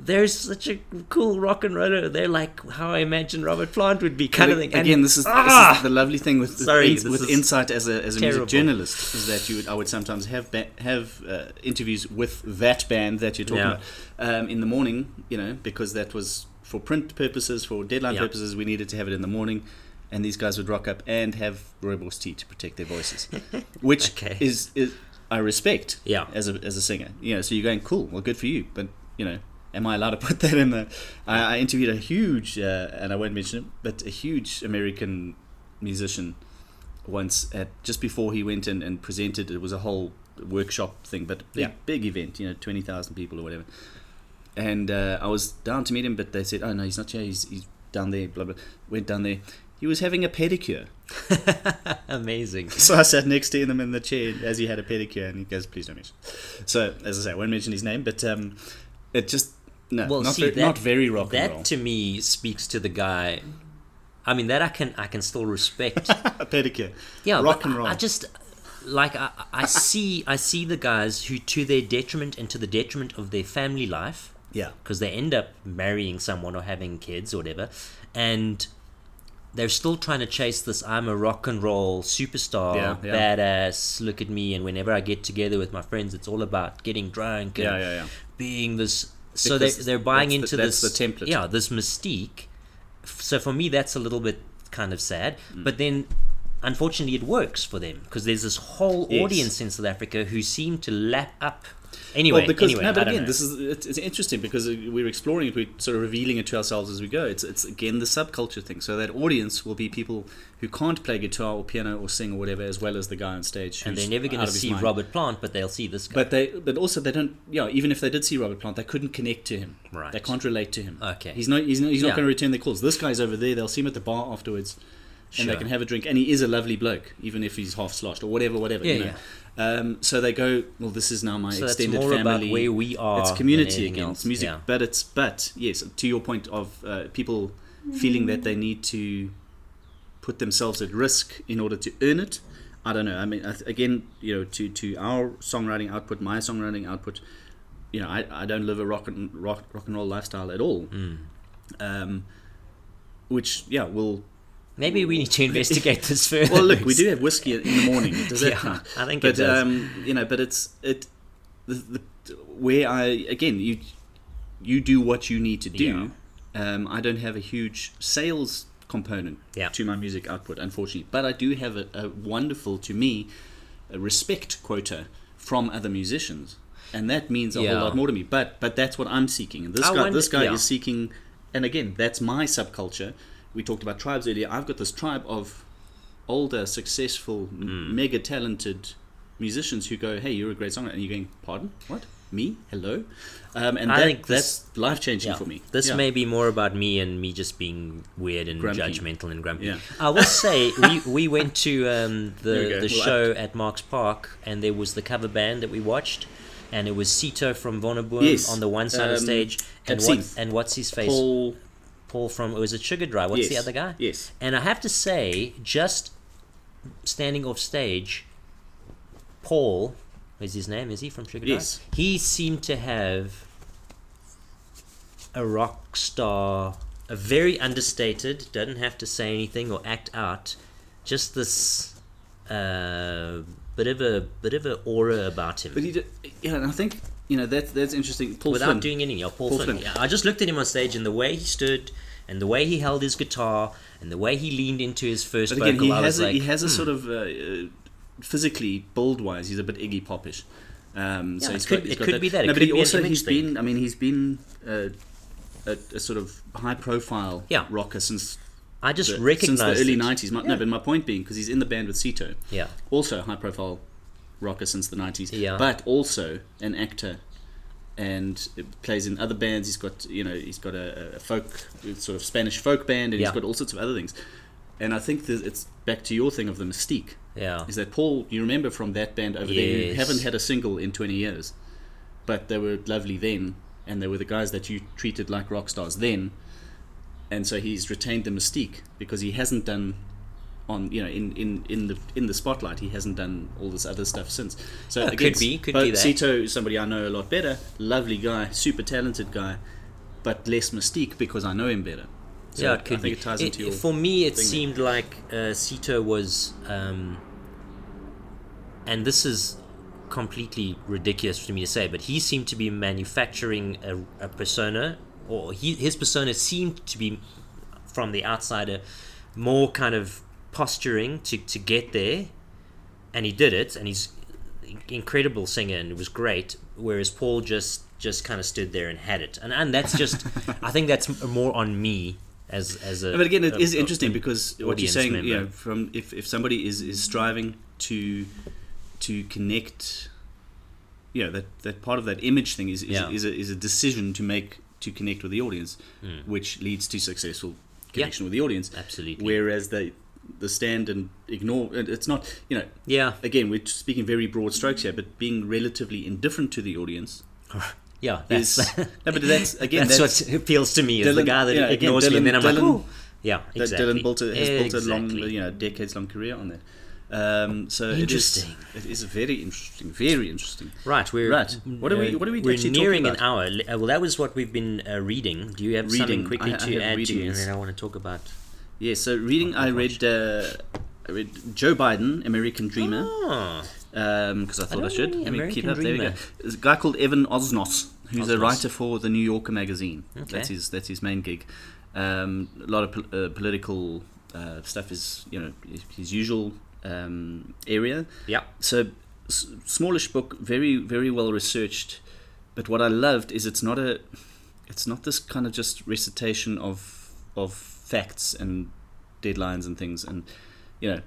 There's such a cool rock and roller. They're like how I imagine Robert Plant would be, kind of thing. And- Again, this is, this Ah! is the lovely thing with Sorry, with, with insight as a as a music journalist is that you would I would sometimes have ba- have uh, interviews with that band that you're talking Yeah. about um, in the morning, you know, because that was for print purposes, for deadline Yeah. purposes, we needed to have it in the morning. And these guys would rock up and have rooibos tea to protect their voices, which Okay. is, is I respect. Yeah. As a as a singer, you know, so you're going cool. Well, good for you, but you know, am I allowed to put that in the? I, I interviewed a huge, uh, and I won't mention it, but a huge American musician once at just before he went in and presented. It was a whole workshop thing, but big, Yeah. big event, you know, twenty thousand people or whatever. And uh, I was down to meet him, but they said, "Oh no, he's not here. He's, he's down there." Blah blah. Went down there. He was having a pedicure. amazing. So I sat next to him in the chair as he had a pedicure, and he goes, "Please don't mention." So as I say, I won't mention his name, but um, it just no, Well, not, see, very, that, not very rock that and roll. That to me speaks to the guy. I mean, that I can I can still respect. a pedicure, yeah, rock and I- roll. I just like I, I see I see the guys who, to their detriment and to the detriment of their family life, yeah, because they end up marrying someone or having kids or whatever, and they're still trying to chase this I'm a rock and roll superstar, Yeah, yeah. badass, look at me, and whenever I get together with my friends, it's all about getting drunk and yeah, yeah, yeah. being this. So they they're buying into the- this. the template. Yeah, this mystique. So for me, that's a little bit kind of sad. Mm. But then, unfortunately, it works for them because there's this whole Yes. audience in South Africa who seem to lap up. Anyway, well, because anyway, no, but again, know. this is it's, it's interesting because we're exploring it, we're sort of revealing it to ourselves as we go. It's it's again the subculture thing. So that audience will be people who can't play guitar or piano or sing or whatever, as well as the guy on stage. and they're never going to see. Robert Plant, but they'll see this guy. But they, but also they don't. Yeah, even if they did see Robert Plant, they couldn't connect to him. Right. They can't relate to him. Okay. He's not. He's not. He's not Yeah. going to return their calls. This guy's over there. They'll see him at the bar afterwards, and they can have a drink. And he is a lovely bloke, even if he's half sloshed or whatever, whatever. Yeah, you know. Um, so they go. Well, this is now my so that's extended more family. about where we are. it's community again. else. It's music, Yeah. but it's but yes, to your point of uh, people feeling that they need to put themselves at risk in order to earn it. I don't know. I mean, again, you know, to to our songwriting output, my songwriting output, you know, I, I don't live a rock and rock, rock and roll lifestyle at all. Hmm. Um, which yeah will Maybe we need to investigate this further. well look we do have whiskey in the morning does that Yeah, count? I think but it does. um you know but it's it the, the where i again you you do what you need to do um i don't have a huge sales component Yeah. to my music output unfortunately but i do have a, a wonderful to me respect quota from other musicians and that means a Yeah. whole lot more to me but but that's what i'm seeking and this I guy wonder- this guy yeah. is seeking and again that's my subculture we talked about tribes earlier i've got this tribe of older successful Hmm. m mega talented musicians who go hey you're a great songwriter and you're going pardon what me hello um, and I that, think that's life changing Yeah. for me This Yeah. may be more about me and me just being weird and Grumpy. judgmental and grumpy. Yeah. I will say we, we went to um, There we the the show at Marks Park and there was the cover band that we watched and it was Cito from Wonderboom Yes. on the one side of Um, stage and what, and what's his face Paul Paul from it was it Sugardrive. What's the other guy? Yes. And I have to say just standing off stage Paul is his name? Is he from Sugardrive? Yes. he seemed to have a rock star, a very understated, doesn't have to say anything or act out, just this uh, bit of a bit of a aura about him. But he did, yeah, and I think you know that's that's interesting. Paul without Flynn. doing anything. Yeah, Paul, Paul Flynn. Flynn. Yeah, I just looked at him on stage and the way he stood and the way he held his guitar and the way he leaned into his first But again, vocal. he has a, like, he has a hmm. sort of uh, uh, physically build wise, he's a bit Iggy Popish. Um, so Yeah, he's it could- got, it could that. be that. It No, but could he also he's thing. been. I mean, he's been uh, a, a sort of high profile Yeah. rocker since I just the, recognized since the early it. nineties. No, Yeah. but my point being because he's in the band with Cito, Yeah, also high profile rocker since the nineties. Yeah. but also an actor. And plays in other bands. He's got, you know, he's got a, a folk, sort of Spanish folk band, and Yeah. he's got all sorts of other things. And I think that it's back to your thing of the mystique yeah, is that Paul, you remember from that band over there who Yes. haven't had a single in 20 years, but they were lovely then, and they were the guys that you treated like rock stars then, and so he's retained the mystique because he hasn't done on you know in, in, in the in the spotlight he hasn't done all this other stuff since so Yeah, again, could be- could but be that. Cito is somebody I know a lot better lovely guy super talented guy but less mystique because I know him better so yeah, it could I think be. it ties into your for me, it seemed like uh, Cito was, um, and this is completely ridiculous for me to say, but he seemed to be manufacturing a, a persona, or he, his persona seemed to be, from the outsider, more kind of posturing to, to get there, and he did it, and he's incredible singer, and it was great. Whereas Paul just just kind of stood there and had it, and and that's just, I think that's more on me as as a. but again, it a- is a- interesting an because what you're saying, member. you know, from if, if somebody is, is striving to to connect, you know, that, that part of that image thing is is, Yeah. is, a, is a decision to make to connect with the audience, Hmm. which leads to successful connection with the audience. Absolutely. Whereas the the stand and ignore it's not, you know, Yeah, again, we're speaking very broad strokes here, but being relatively indifferent to the audience yeah. is That's, no, but that's again that's, that's, what appeals to me is the guy that yeah, again, ignores me, and then I'm like, Dylan- oh, yeah, that exactly. Dylan built a, has built a long, you know, decades long career on that. Um, so Interesting. It is, it is very interesting, very interesting. Right, we're Right. What are we- what are we We're nearing an hour. Uh, Well, that was what we've been uh, reading. Do you have something Reading. quickly I- I to have add to, and then I want to talk about. Yeah. So reading, I read, uh, I read Joe Biden, American Dreamer, because I thought I, don't should. Let me keep up. There we go. There's a guy called Evan Osnos, who's a writer for the New Yorker magazine. Okay. That's his. That's his main gig. Um, a lot of pol- uh, political uh, stuff is, you know, his usual um, area. yeah. so s- smallish book very very well researched but what i loved is it's not a it's not this kind of just recitation of of facts and deadlines and things and you know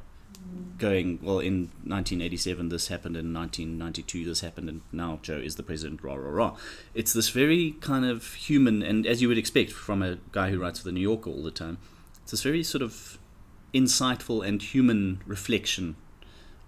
going well in 1987 this happened in 1992 this happened and now joe is the president rah rah rah. It's this very kind of human and as you would expect from a guy who writes for the new yorker all the time it's this very sort of insightful and human reflection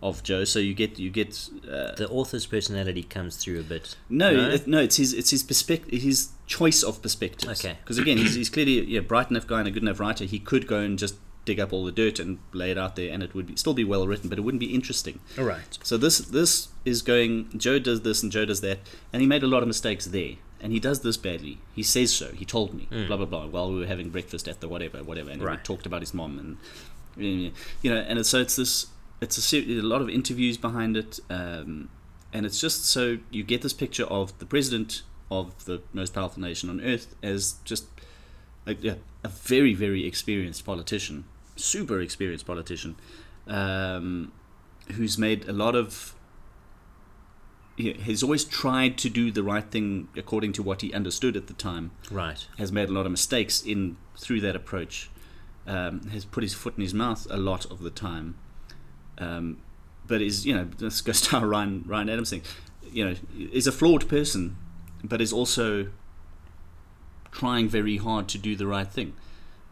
of Joe. So you get you get uh, The author's personality comes through a bit. no No? it- no it's his it's his perspective his choice of perspectives. Okay. Because again he's, he's clearly yeah bright enough guy and a good enough writer. He could go and just dig up all the dirt and lay it out there, and it would be, still be well written, but it wouldn't be interesting. All right. So this this is going. Joe does this and Joe does that, and he made a lot of mistakes there. And he does this badly. He says so. He told me. Blah blah blah. While we were having breakfast at the whatever whatever, and we talked about his mom and you know, and so it's this. It's a, ser- a lot of interviews behind it, um, and it's just so you get this picture of the president of the most powerful nation on earth as just a, yeah, a very very experienced politician, super experienced politician, um, who's made a lot of he- he's always tried to do the right thing according to what he understood at the time. Right. Has made a lot of mistakes in through that approach. Um, has put his foot in his mouth a lot of the time. Um, but is you know goes to our Ryan Ryan Adams thing. You know, is a flawed person, but is also trying very hard to do the right thing.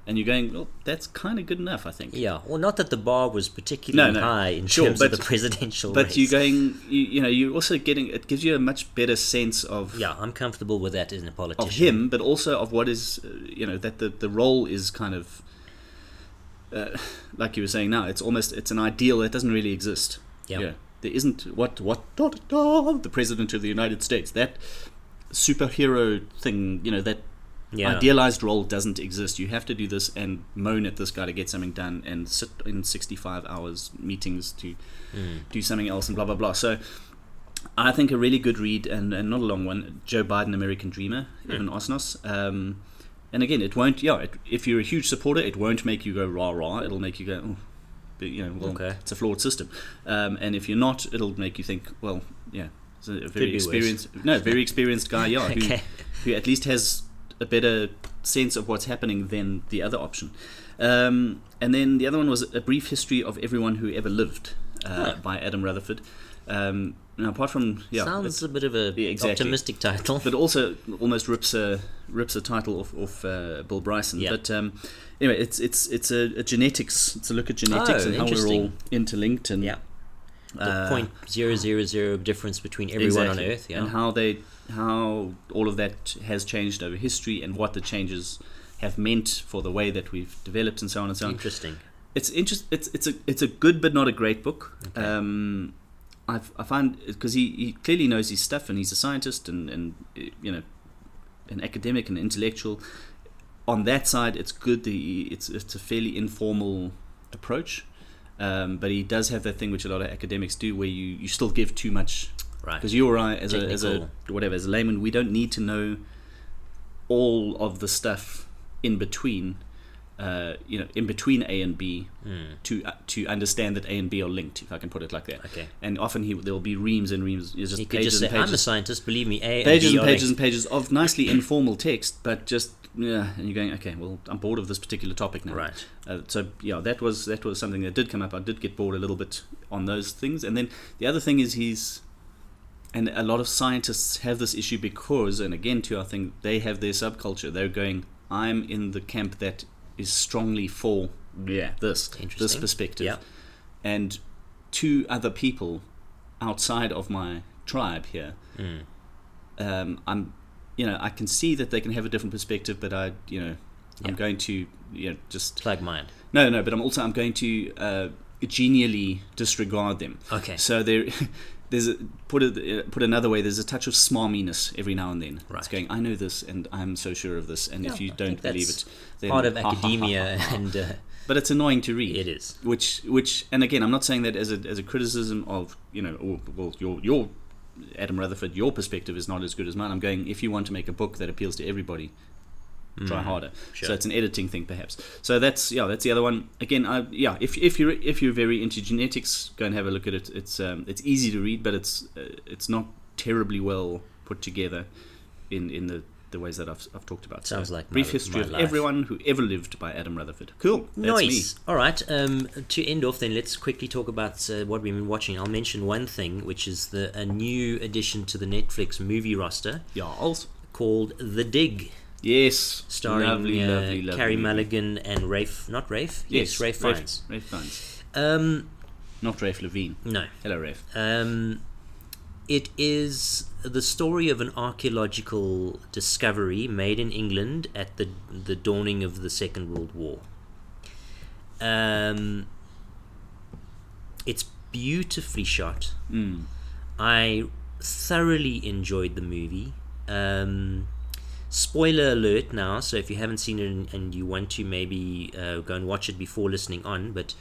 And you're going, well, that's kind of good enough, I think. Yeah. Well, not that the bar was particularly No, no. high in Sure, terms but- of the presidential But race. you're going, you, you know, you're also getting. It gives you a much better sense of Yeah, I'm comfortable with that as a politician. of him, but also of what is, uh, you know, that the the role is kind of, uh, like you were saying now, it's almost it's an ideal that doesn't really exist. Yeah. there isn't what what da, da, da, the president of the United States that superhero thing, you know, that Yeah. idealized role doesn't exist. You have to do this and moan at this guy to get something done, and sit in sixty five hours meetings to Hmm. do something else, and blah blah blah. So. I think a really good read and, and not a long one. Joe Biden, American Dreamer, Evan Osnos. Um, and again, it won't. Yeah, it, if you're a huge supporter, it won't make you go rah rah. It'll make you go, oh, but, you know, well, Okay. it's a flawed system. Um, and if you're not, it'll make you think, well, yeah, it's a, very worse. experienced, no, very experienced guy, yeah, who, Okay. who at least has a better sense of what's happening than the other option. Um, and then the other one was a brief history of everyone who ever lived uh, Huh. by Adam Rutherford. Um, now, apart from yeah, Sounds a bit of a Yeah, exactly. optimistic title. but also almost rips a rips a title off, off uh, Bill Bryson. Yeah. But um, anyway, it's it's it's a, a genetics. It's a look at genetics Oh, and how we're all interlinked and yeah. The uh, point zero zero zero difference between everyone exactly. on Earth. Yeah. and how they how all of that has changed over history and what the changes have meant for the way that we've developed and so on and so on. Interesting. It's interest. It's it's a it's a good but not a great book. Okay. Um, I I find because he, he clearly knows his stuff and he's a scientist and and you know an academic and intellectual. On that side, it's good. The it's it's a fairly informal approach, um, but he does have that thing which a lot of academics do, where you, you still give too much Right. because you or I, as a, as a whatever, as a layman, we don't need to know all of the stuff in between, uh, you know, in between A and B Hmm. to uh, to understand that A and B are linked, if I can put it like that. Okay. And often he there'll be reams and reams, just could pages just say, and "I'm a pages, scientist. Believe me." A pages and, and pages linked." and pages of nicely informal text, but just yeah, and you're going, okay, well, I'm bored of this particular topic now. Right. Uh, so yeah, that was that was something that did come up. I did get bored a little bit on those things, and then the other thing is he's, and a lot of scientists have this issue because, and again, too, I think they have their subculture. They're going, I'm in the camp that is strongly for yeah this this perspective, Yeah. and two other people outside of my tribe here, Mm. um, I'm, you know, I can see that they can have a different perspective, but I, you know, I'm going to, you know, just Plug mine. no, no, but I'm also I'm going to uh, genially disregard them. Okay. So there, there's a, put it uh, put another way. There's a touch of smarminess every now and then. Right. It's going. I know this, and I'm so sure of this. And Yeah, if you I don't believe it, then Part of academia, and uh, But it's annoying to read. it is. Which which and again, I'm not saying that as a as a criticism of you know, oh, well, your your Adam Rutherford, your perspective is not as good as mine. I'm going. If you want to make a book that appeals to everybody, try harder. Mm, sure. So it's an editing thing, perhaps. So that's yeah, that's the other one. Again, I, yeah, if, if you're if you're very into genetics, go and have a look at it. It's um, it's easy to read, but it's uh, it's not terribly well put together in in the, the ways that I've, I've talked about. Sounds so, like brief my- history my of life. everyone who ever lived by Adam Rutherford. Cool. That's nice. All right. Um, to end off, then let's quickly talk about uh, what we've been watching. I'll mention one thing, which is the a new addition to the Netflix movie roster me. Yarls. called The Dig, Yes. starring lovely, uh, lovely, lovely. Carrie. Mulligan and Rafe. Not Rafe. Yes, Rafe Fiennes. Rafe Fiennes. Um, Not Rafe Levine. no. Hello, Rafe. Um, it is the story of an archaeological discovery made in England at the the dawning of the Second World War. Um, it's beautifully shot. Mm. I thoroughly enjoyed the movie. Um, spoiler alert now, so if you haven't seen it and, and you want to, maybe uh, go and watch it before listening on. But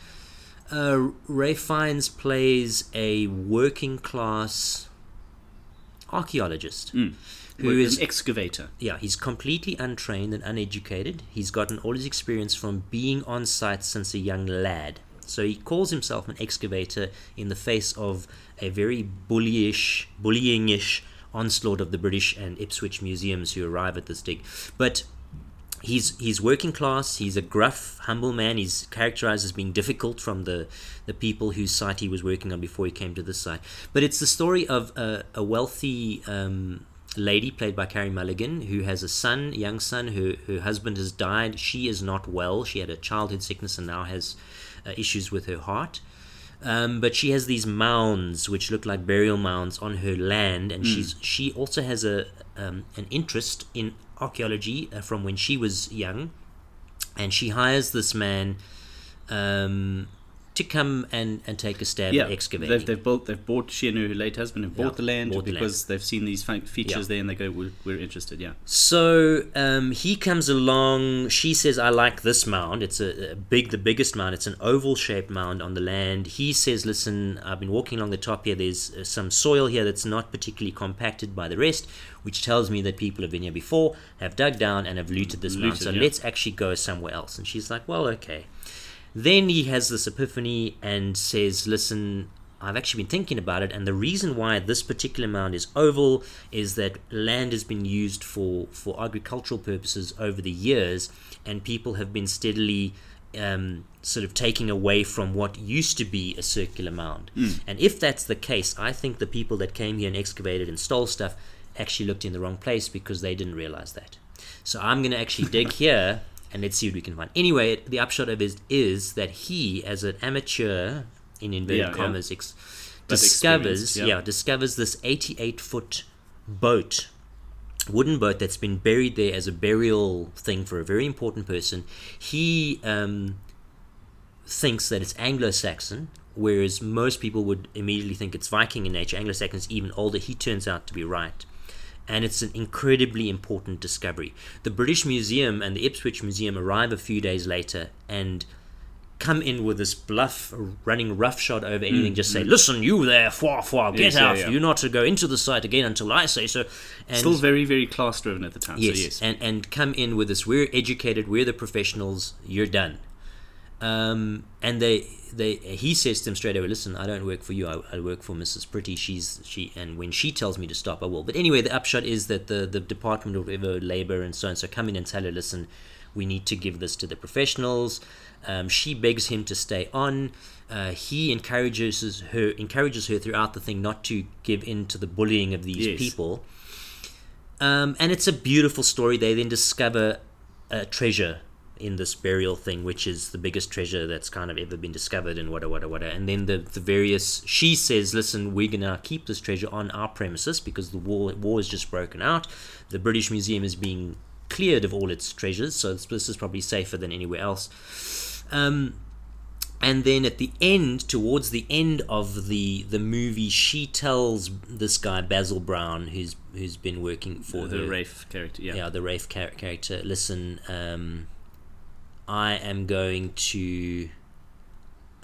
uh, Ray Fiennes plays a working class archaeologist Mm. who is an excavator. yeah, he's completely untrained and uneducated. He's gotten all his experience from being on site since a young lad. So he calls himself an excavator in the face of a very bullyish, bullyingish onslaught of the British and Ipswich museums who arrive at this dig. But he's he's working class. He's a gruff, humble man. He's characterized as being difficult from the the people whose site he was working on before he came to this site. But it's the story of a, a wealthy um, lady played by Carrie Mulligan who has a son, young son. Her her husband has died. She is not well. She had a childhood sickness and now has uh, issues with her heart. Um, but she has these mounds which look like burial mounds on her land, and she's she also has a um, an interest in archaeology uh, from when she was young, and she hires this man um, to come and, and take a stab yeah, at excavating. they've, they've built, they've bought. She and her late husband have bought Yeah, the land bought the land. because they've seen these features Yeah. there, and they go, "We're, we're interested." Yeah, So um, he comes along. She says, "I like this mound. It's a, a big, the biggest mound. It's an oval-shaped mound on the land." He says, "Listen, I've been walking along the top here. There's uh, some soil here that's not particularly compacted by the rest, which tells me that people have been here before, have dug down, and have looted this mound. So let's actually go somewhere else." And she's like, "Well, okay." Then he has this epiphany and says, Listen, I've actually been thinking about it, and the reason why this particular mound is oval is that land has been used for, for agricultural purposes over the years, and people have been steadily um, sort of taking away from what used to be a circular mound. And if that's the case, I think the people that came here and excavated and stole stuff actually looked in the wrong place because they didn't realize that. So I'm going to actually dig here and let's see what we can find. Anyway, the upshot of it is that he, as an amateur, in inverted Yeah, yeah. commas, ex- discovers, yeah. yeah. discovers this 88 foot boat, wooden boat that's been buried there as a burial thing for a very important person. He um, thinks that it's Anglo-Saxon, whereas most people would immediately think it's Viking in nature. Anglo-Saxon is even older. He turns out to be right. And it's an incredibly important discovery. The British Museum and the Ipswich Museum arrive a few days later and come in with this bluff, running roughshod over anything. just say, "Listen, you there, fwa fwa, get Mm, Yes, yeah, out! yeah. You're not to go into the site again until I say so." And still very, very class driven at the time. Yes, So yes, and and come in with this. We're educated. We're the professionals. You're done. Um, and they they he says to them straight away, "Listen, I don't work for you. I, I work for Mrs. Pretty. She's she, and when she tells me to stop, I will." But anyway, the upshot is that the the Department of whatever Labor and so on so come in and tell her, "Listen, we need to give this to the professionals." Um, she begs him to stay on. Uh, he encourages her encourages her throughout the thing not to give in to the bullying of these Yes. people. Um, and it's a beautiful story. They then discover a treasure in this burial thing, which is the biggest treasure that's kind of ever been discovered, and whatever, whatever, whatever. And then the, the various. She says, "Listen, we're gonna keep this treasure on our premises because the war war has just broken out. The British Museum is being cleared of all its treasures, so this, this is probably safer than anywhere else." Um, and then at the end, towards the end of the the movie, she tells this guy Basil Brown, who's who's been working for the her, Rafe character. Yeah, yeah, the Rafe char- character. Listen, um, I am going to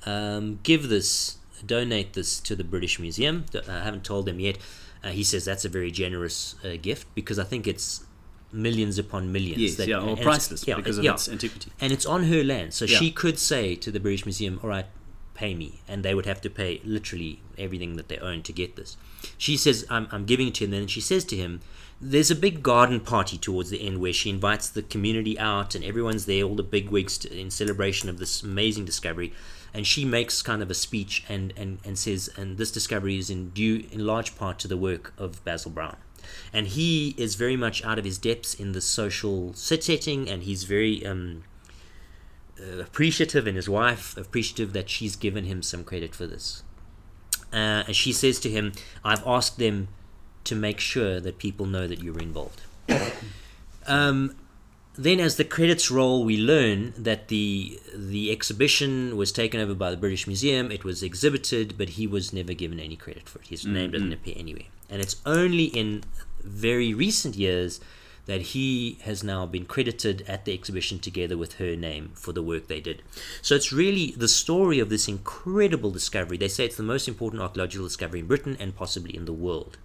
um, give this, donate this to the British Museum. I haven't told them yet. Uh, he says that's a very generous uh, gift because I think it's millions upon millions. yes, that- yeah, or priceless yeah, because of yeah. its antiquity. and it's on her land. So Yeah. she could say to the British Museum, "All right, pay me," and they would have to pay literally everything that they own to get this. She says, "I'm, I'm giving it to him," and then she says to him, "There's a big garden party towards the end where she invites the community out, and everyone's there, all the big wigs, to, in celebration of this amazing discovery." And she makes kind of a speech and, and, and says, and this discovery is in due in large part to the work of Basil Brown and he is very much out of his depths in the social setting and he's very um, uh, appreciative and his wife appreciative that she's given him some credit for this uh, and she says to him i've asked them to make sure that people know that you were involved um, then as the credits roll we learn that the the exhibition was taken over by the British Museum it was exhibited but he was never given any credit for it his name doesn't appear anywhere and it's only in very recent years that he has now been credited at the exhibition together with her name for the work they did. So it's really the story of this incredible discovery. They say it's the most important archaeological discovery in Britain and possibly in the world.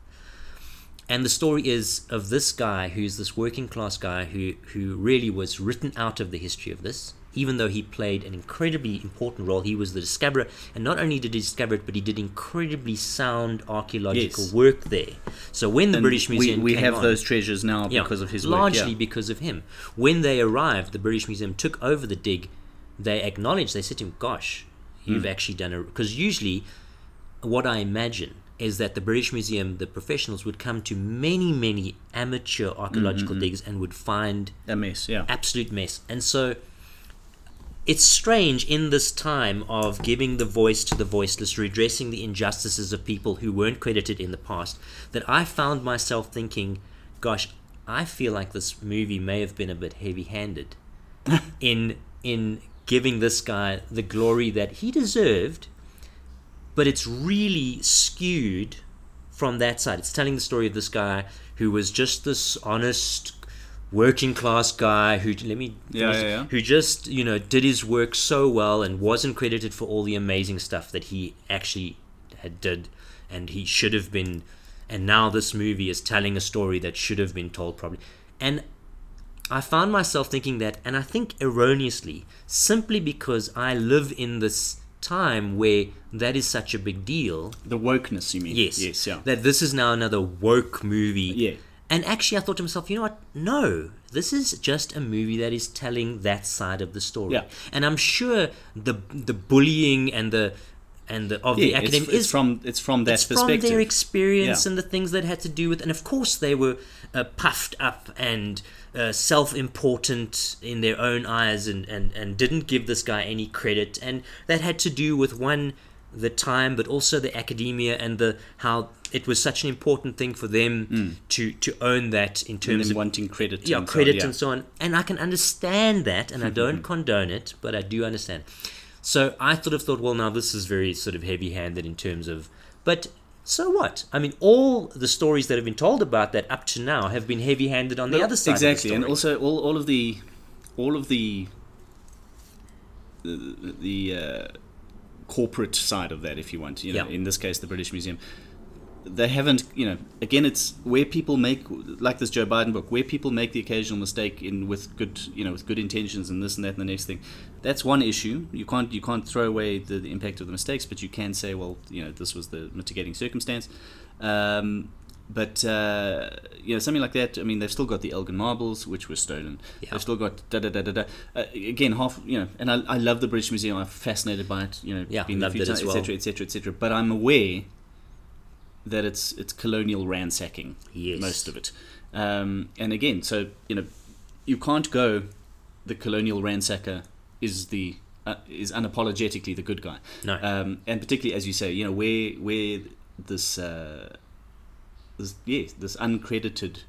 And the story is of this guy who's this working class guy who, who really was written out of the history of this, even though he played an incredibly important role. He was the discoverer, and not only did he discover it, but he did incredibly sound archaeological Yes. work there. So when the And British Museum we came have on- those treasures now yeah, because of his largely work. Yeah. Largely because of him. When they arrived, the British Museum took over the dig. They acknowledged. They said to him, "Gosh, you've Hmm. actually done a." Because usually, what I imagine is that the British Museum, the professionals, would come to many, many amateur archaeological Mm-hmm. digs and would find A mess, yeah. absolute mess. And so it's strange in this time of giving the voice to the voiceless, redressing the injustices of people who weren't credited in the past, that I found myself thinking, gosh, I feel like this movie may have been a bit heavy handed in in giving this guy the glory that he deserved, but it's really skewed from that side. It's telling the story of this guy who was just this honest working class guy who let me Yeah, yeah, yeah. who just you know did his work so well and wasn't credited for all the amazing stuff that he actually had did and he should have been and now this movie is telling a story that should have been told probably and I found myself thinking that and I think erroneously simply because I live in this time where that is such a big deal The wokeness, you mean? Yes. Yes, yeah. That this is now another woke movie. Yeah. And actually, I thought to myself, you know what? No, this is just a movie that is telling that side of the story. Yeah. And I'm sure the the bullying and the and the of the yeah, it's, academic it's is from it's from that it's from perspective. their experience Yeah. and the things that had to do with, and of course they were uh, puffed up and uh, self-important in their own eyes, and, and and didn't give this guy any credit, and that had to do with one the time, but also the academia and the how it was such an important thing for them hmm. to to own that in terms of wanting credit. yeah, and so credit yeah. and so on. And I can understand that, and I hmm, hmm, don't condone it, but I do understand. So I sort of thought, well, now this is very sort of heavy-handed in terms of, but so what? I mean, all the stories that have been told about that up to now have been heavy-handed on the No, other side. exactly, of and also all, all of the all of the the, the uh, corporate side of that, if you want, you know, Yeah. in this case, the British Museum. They haven't, you know. Again, it's where people make, like this Joe Biden book, where people make the occasional mistake in with good, you know, with good intentions and this and that and the next thing. That's one issue. You can't you can't throw away the, the impact of the mistakes, but you can say, well, you know, this was the mitigating circumstance. Um, but uh, you know something like that. I mean, they've still got the Elgin marbles, which were stolen. Yeah. They've still got da da da da da. Uh, again, half you know, and I, I love the British Museum. I'm fascinated by it. You know, Yeah, a loved it as times, well. etc. etc. etc. But I'm aware that it's it's colonial ransacking. Yes. most of it. Um, and again, so you know, you can't go. The colonial ransacker is the uh, is unapologetically the good guy. No. Um, and particularly as you say, you know, where where this uh, this yeah this uncredited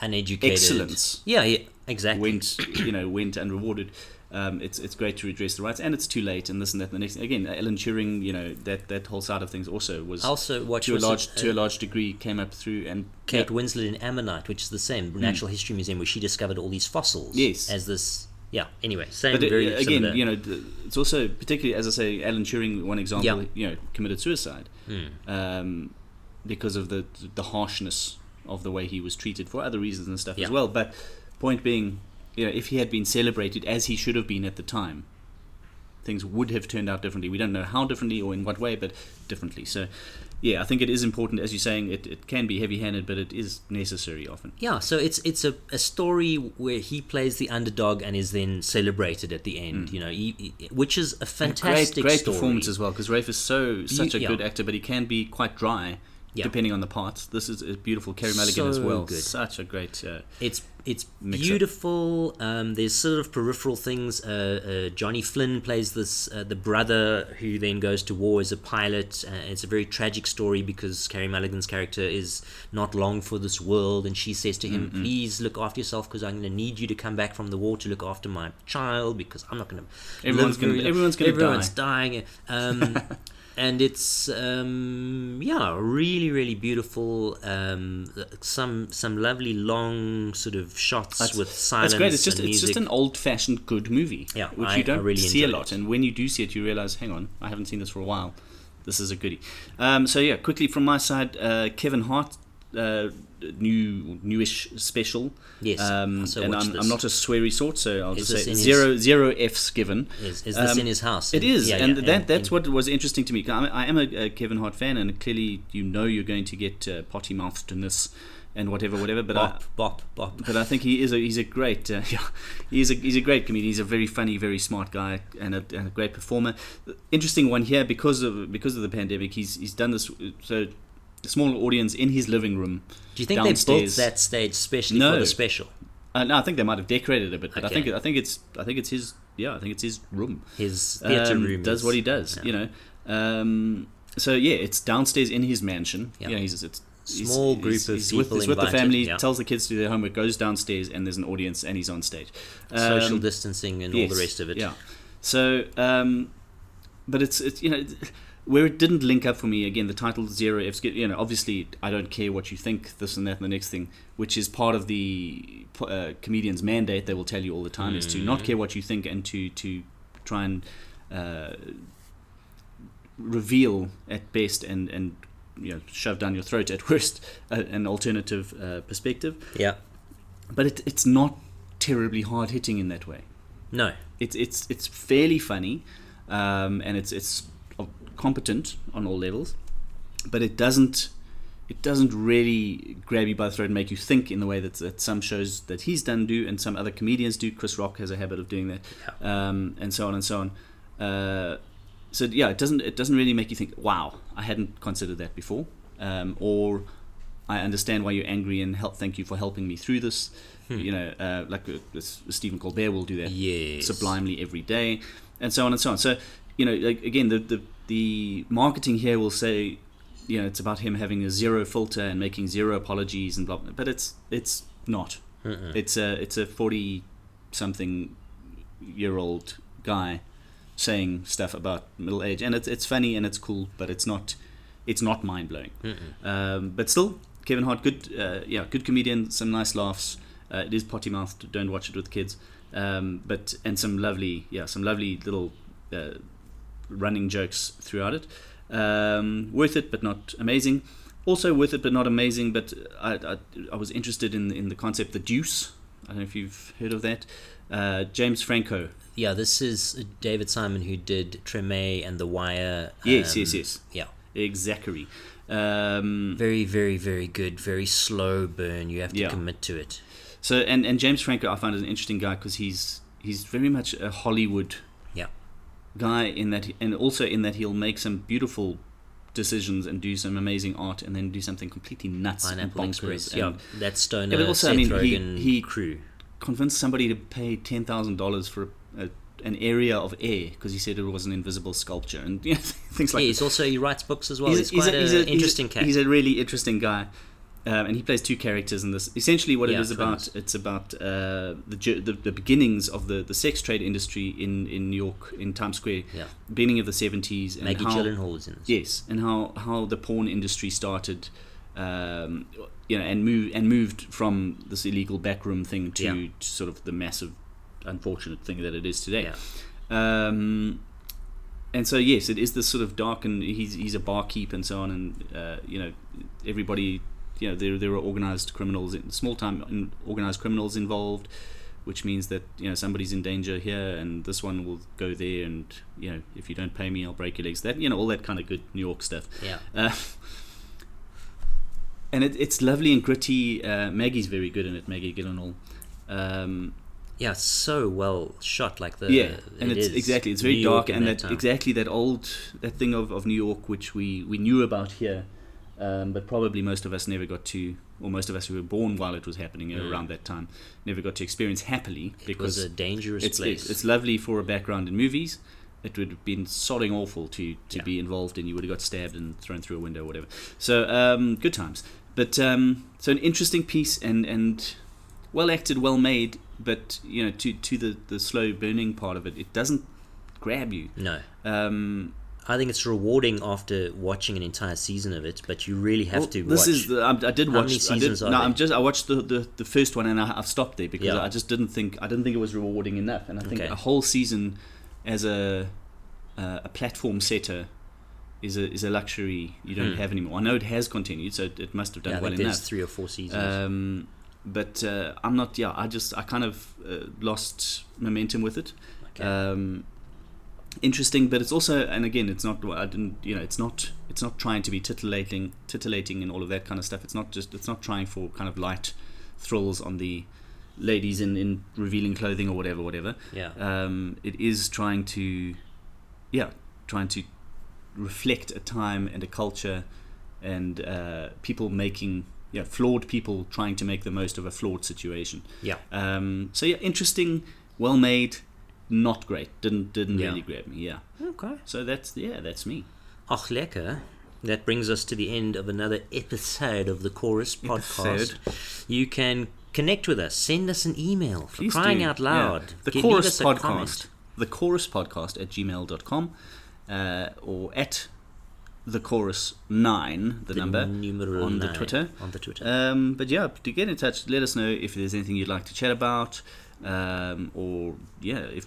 uneducated excellence Yeah, yeah, exactly. went you know went unrewarded. Um, it's it's great to redress the rights, and it's too late, and this and that, and the next. Again, Alan Turing, you know that that whole side of things also was also, watch to a was it, large uh, to a large degree came up through and Kate yeah, Winslet in Ammonite, which is the same Natural History Museum, where she discovered all these fossils. Yes. As this, yeah. Anyway, same. But uh, very again, similar. you know, it's also particularly as I say, Alan Turing, one example, Yeah. you know, committed suicide Hmm. um, because of the the harshness of the way he was treated for other reasons and stuff Yeah. as well. But point being, you know, if he had been celebrated as he should have been at the time, things would have turned out differently. We don't know how differently or in what way, but differently. So, yeah, I think it is important, as you're saying, it, it can be heavy-handed, but it is necessary often. Yeah, so it's it's a, a story where he plays the underdog and is then celebrated at the end. You know, he, he- which is a fantastic great, great story. performance as well because Rafe is so such a yeah. good actor, but he can be quite dry Yeah. depending on the parts. This is a beautiful Carey Mulligan as well. good. Such a great. Uh, It's it's beautiful. Um, there's sort of peripheral things. Uh, uh, Johnny Flynn plays this uh, the brother who then goes to war as a pilot. Uh, it's a very tragic story because Carey Mulligan's character is not long for this world, and she says to him, "Please look after yourself because I'm going to need you to come back from the war to look after my child because I'm not going to." Everyone's gonna- everyone's gonna everyone's die." dying. Um, and it's um, yeah, really, really beautiful. Um, some some lovely long sort of shots That's- with silence. That's great. It's just it's just an old-fashioned good movie, Yeah, which I- you don't really see a lot. it. And when you do see it, you realize, hang on, I haven't seen this for a while. This is a goodie. Um, so yeah, quickly from my side, uh, Kevin Hart. Uh, new newish special Yes, um, so and I'm. I'm not a sweary sort so I'll Is just say in his- zero zero F's given Is, is this Um, in his house? It is, Yeah, and yeah, that that's and- what was interesting to me. I, I am a, a Kevin Hart fan, and clearly you know you're going to get uh, potty mouthedness and whatever, whatever. But bop, I, bop, bop. but I think he is a he's a great uh, yeah he's a he's a great comedian. He's a very funny, very smart guy, and a, and a great performer. Interesting one here because of because of the pandemic. He's he's done this so. Small audience in his living room. Do you think they built that stage specially No. for the special? Uh, no, I think they might have decorated it a bit, but I think I think it's I think it's his yeah I think it's his room. His theatre Um, room does is- what he does, yeah. you know. Um, so yeah, it's downstairs in his mansion. Yeah. Yeah, he's it's Small he's- group of he's with, people he's with the family. yeah. Tells the kids to do their homework. Goes downstairs and there's an audience and he's on stage. Social Um, distancing and all the rest of it. Yeah. So, um, but it's it's you know where it didn't link up for me again. The title Zero F's. You know, obviously I don't care what you think. This and that and the next thing, which is part of the uh, comedian's mandate. They will tell you all the time is to not care what you think and to to try and uh, reveal at best and and you know shove down your throat at worst uh, an alternative uh, perspective. Yeah. But it, it's not terribly hard hitting in that way. No. It's it's it's fairly funny, um, and it's it's competent on all levels, but it doesn't it doesn't really grab you by the throat and make you think in the way that, that some shows that he's done do and some other comedians do. Chris Rock has a habit of doing that, um, and so on and so on. Uh, so yeah, it doesn't it doesn't really make you think, wow, I hadn't considered that before, um, or I understand why you're angry and help. Thank you for helping me through this. Hmm. You know, uh, like uh, Stephen Colbert will do that yes. sublimely every day, and so on and so on. So you know, like, again, the, the the marketing here will say, you know, it's about him having a zero filter and making zero apologies and blah. blah but it's it's not. Mm-mm. It's a it's a forty something year old guy saying stuff about middle age, and it's it's funny and it's cool, but it's not it's not mind blowing. Um, but still, Kevin Hart, good uh, yeah, good comedian, some nice laughs. Uh, it is potty mouthed. Don't watch it with kids. Um, but and some lovely yeah, some lovely little uh, running jokes throughout it. Um, worth it, but not amazing. Also worth it, but not amazing. But I, I, I was interested in in the concept, the Deuce. I don't know if you've heard of that. Uh, James Franco. Yeah, this is David Simon who did Treme and The Wire. Yes, um, yes, yes. Yeah. Exactly. Um, Very, very, very good. Very slow burn. You have to Yeah. commit to it. so and and James Franco, I find is an interesting guy because he's he's very much a Hollywood. Guy in that, and also in that he'll make some beautiful decisions and do some amazing art, and then do something completely nuts Pineapple and bonkers. Yeah, that Stoner, Yeah, but also, I mean, he- Rogen he- crew. convince somebody to pay ten thousand dollars for a, a, an area of air because he said it was an invisible sculpture, and you know, things like yeah, that. he's also he writes books as well. He's, a- quite an he's a- interesting cat. He's a really interesting guy, um, and he plays two characters in this. Essentially, what Yeah, it is about it's about uh, the, the the beginnings of the, the sex trade industry in, in New York in Times Square, yeah, beginning of the seventies, and Maggie how Gyllenhaal is in this. yes, and how how the porn industry started. Um, you know, and moved and moved from this illegal backroom thing to, Yeah. to sort of the massive, unfortunate thing that it is today. Yeah. Um, and so yes, it is this sort of dark, and he's he's a barkeep and so on, and uh, you know everybody, you know there there are organized criminals, small time organized criminals involved, which means that you know somebody's in danger here, and this one will go there, and you know if you don't pay me, I'll break your legs. That you know all that kind of good New York stuff. Yeah. Uh, and it, it's lovely and gritty. Uh, Maggie's very good in it, Maggie Gyllenhaal. Um, Yeah, so well shot. Like the yeah, and it it's is exactly it's very New dark York and that, time. exactly that old that thing of, of New York which we we knew about here, um, but probably most of us never got to, or most of us who were born while it was happening Mm. around that time, never got to experience happily It because was a dangerous it's, place. it's it's lovely for a background in movies. It would have been sodding awful to to Yeah. be involved in. You would have got stabbed and thrown through a window or whatever. So um, good times. But um, so an interesting piece and and well acted, well made. But you know, to to the the slow burning part of it, it doesn't grab you. no, Um, I think it's rewarding after watching an entire season of it, but you really have well, to This watch. is the, I, I did How watch. many I seasons did, are no, there? I'm just. I watched the, the, the first one and I, I've stopped there because Yeah. I just didn't think I didn't think it was rewarding enough. And I think Okay. a whole season as a uh, a platform setter is a is a luxury you don't Hmm. have anymore. I know it has continued, so it, it must have done yeah, I well enough. three or four seasons. Um, but uh, I'm not. Yeah, I just I kind of uh, lost momentum with it. okay. Um, interesting, but it's also, and again, it's not. I didn't. You know, it's not. It's not trying to be titillating, titillating, and all of that kind of stuff. It's not just. It's not trying for kind of light thrills on the ladies in in revealing clothing or whatever, whatever. yeah. Um, it is trying to, yeah, trying to reflect a time and a culture, and uh, people making. Yeah, flawed people trying to make the most of a flawed situation. yeah. Um, so yeah, interesting, well made, not great. Didn't didn't Yeah. really grab me. Yeah. Okay. So that's yeah, that's me. Ach, lekker. That brings us to the end of another episode of the Chorus podcast. You can connect with us. Send us an email. For Please crying do. out loud. Yeah. The Give- Chorus podcast. comment. the chorus podcast at gmail.com uh, or at the chorus 9, the, number, numeral on the Twitter. On the Twitter. Um, but yeah, to get in touch, let us know if there's anything you'd like to chat about, um, or yeah, if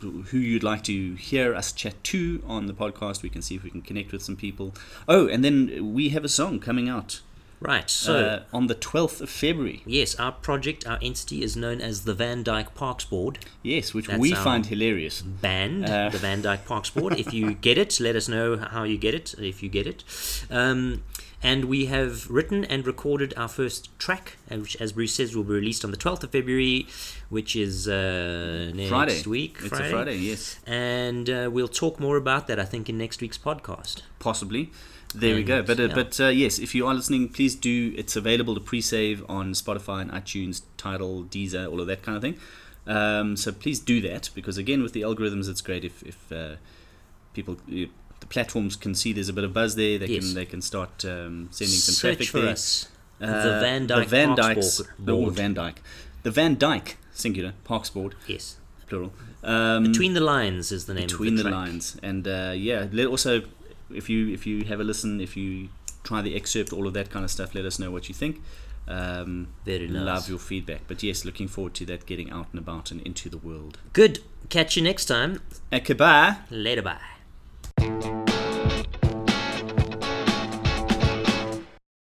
who you'd like to hear us chat to on the podcast. We can see if we can connect with some people. Oh, and then we have a song coming out right. So. uh, on the 12th of February. Yes, our project, our entity is known as the Van Dyke Parks Board Yes, which That's we find hilarious. band, Uh. the Van Dyke Parks Board. if you get it, let us know how you get it, if you get it. Um, and we have written and recorded our first track, which, as Bruce says, will be released on the 12th of February, which is uh, next Friday. week. It's a Friday, yes. And uh, we'll talk more about that, I think, in next week's podcast. Possibly. There we go. But uh, yeah. but uh, yes, if you are listening, please do. It's available to pre-save on Spotify and iTunes, Tidal, Deezer, all of that kind of thing. Um, so please do that because again, with the algorithms, it's great if if uh, people. The platforms can see there's a bit of buzz there. They Yes. can they can start um, sending some Search traffic for there. us. Uh, the Van Dyke the Van Dykes, oh. Van Dyke, the Van Dyke singular Parks Board Yes. plural. Um, Between the Lines is the name between of the, the lines and uh, yeah let also if you if you have a listen if you try the excerpt all of that kind of stuff let us know what you think um, Very nice. love your feedback but yes looking forward to that getting out and about and into the world Good. Catch you next time. goodbye Later, bye.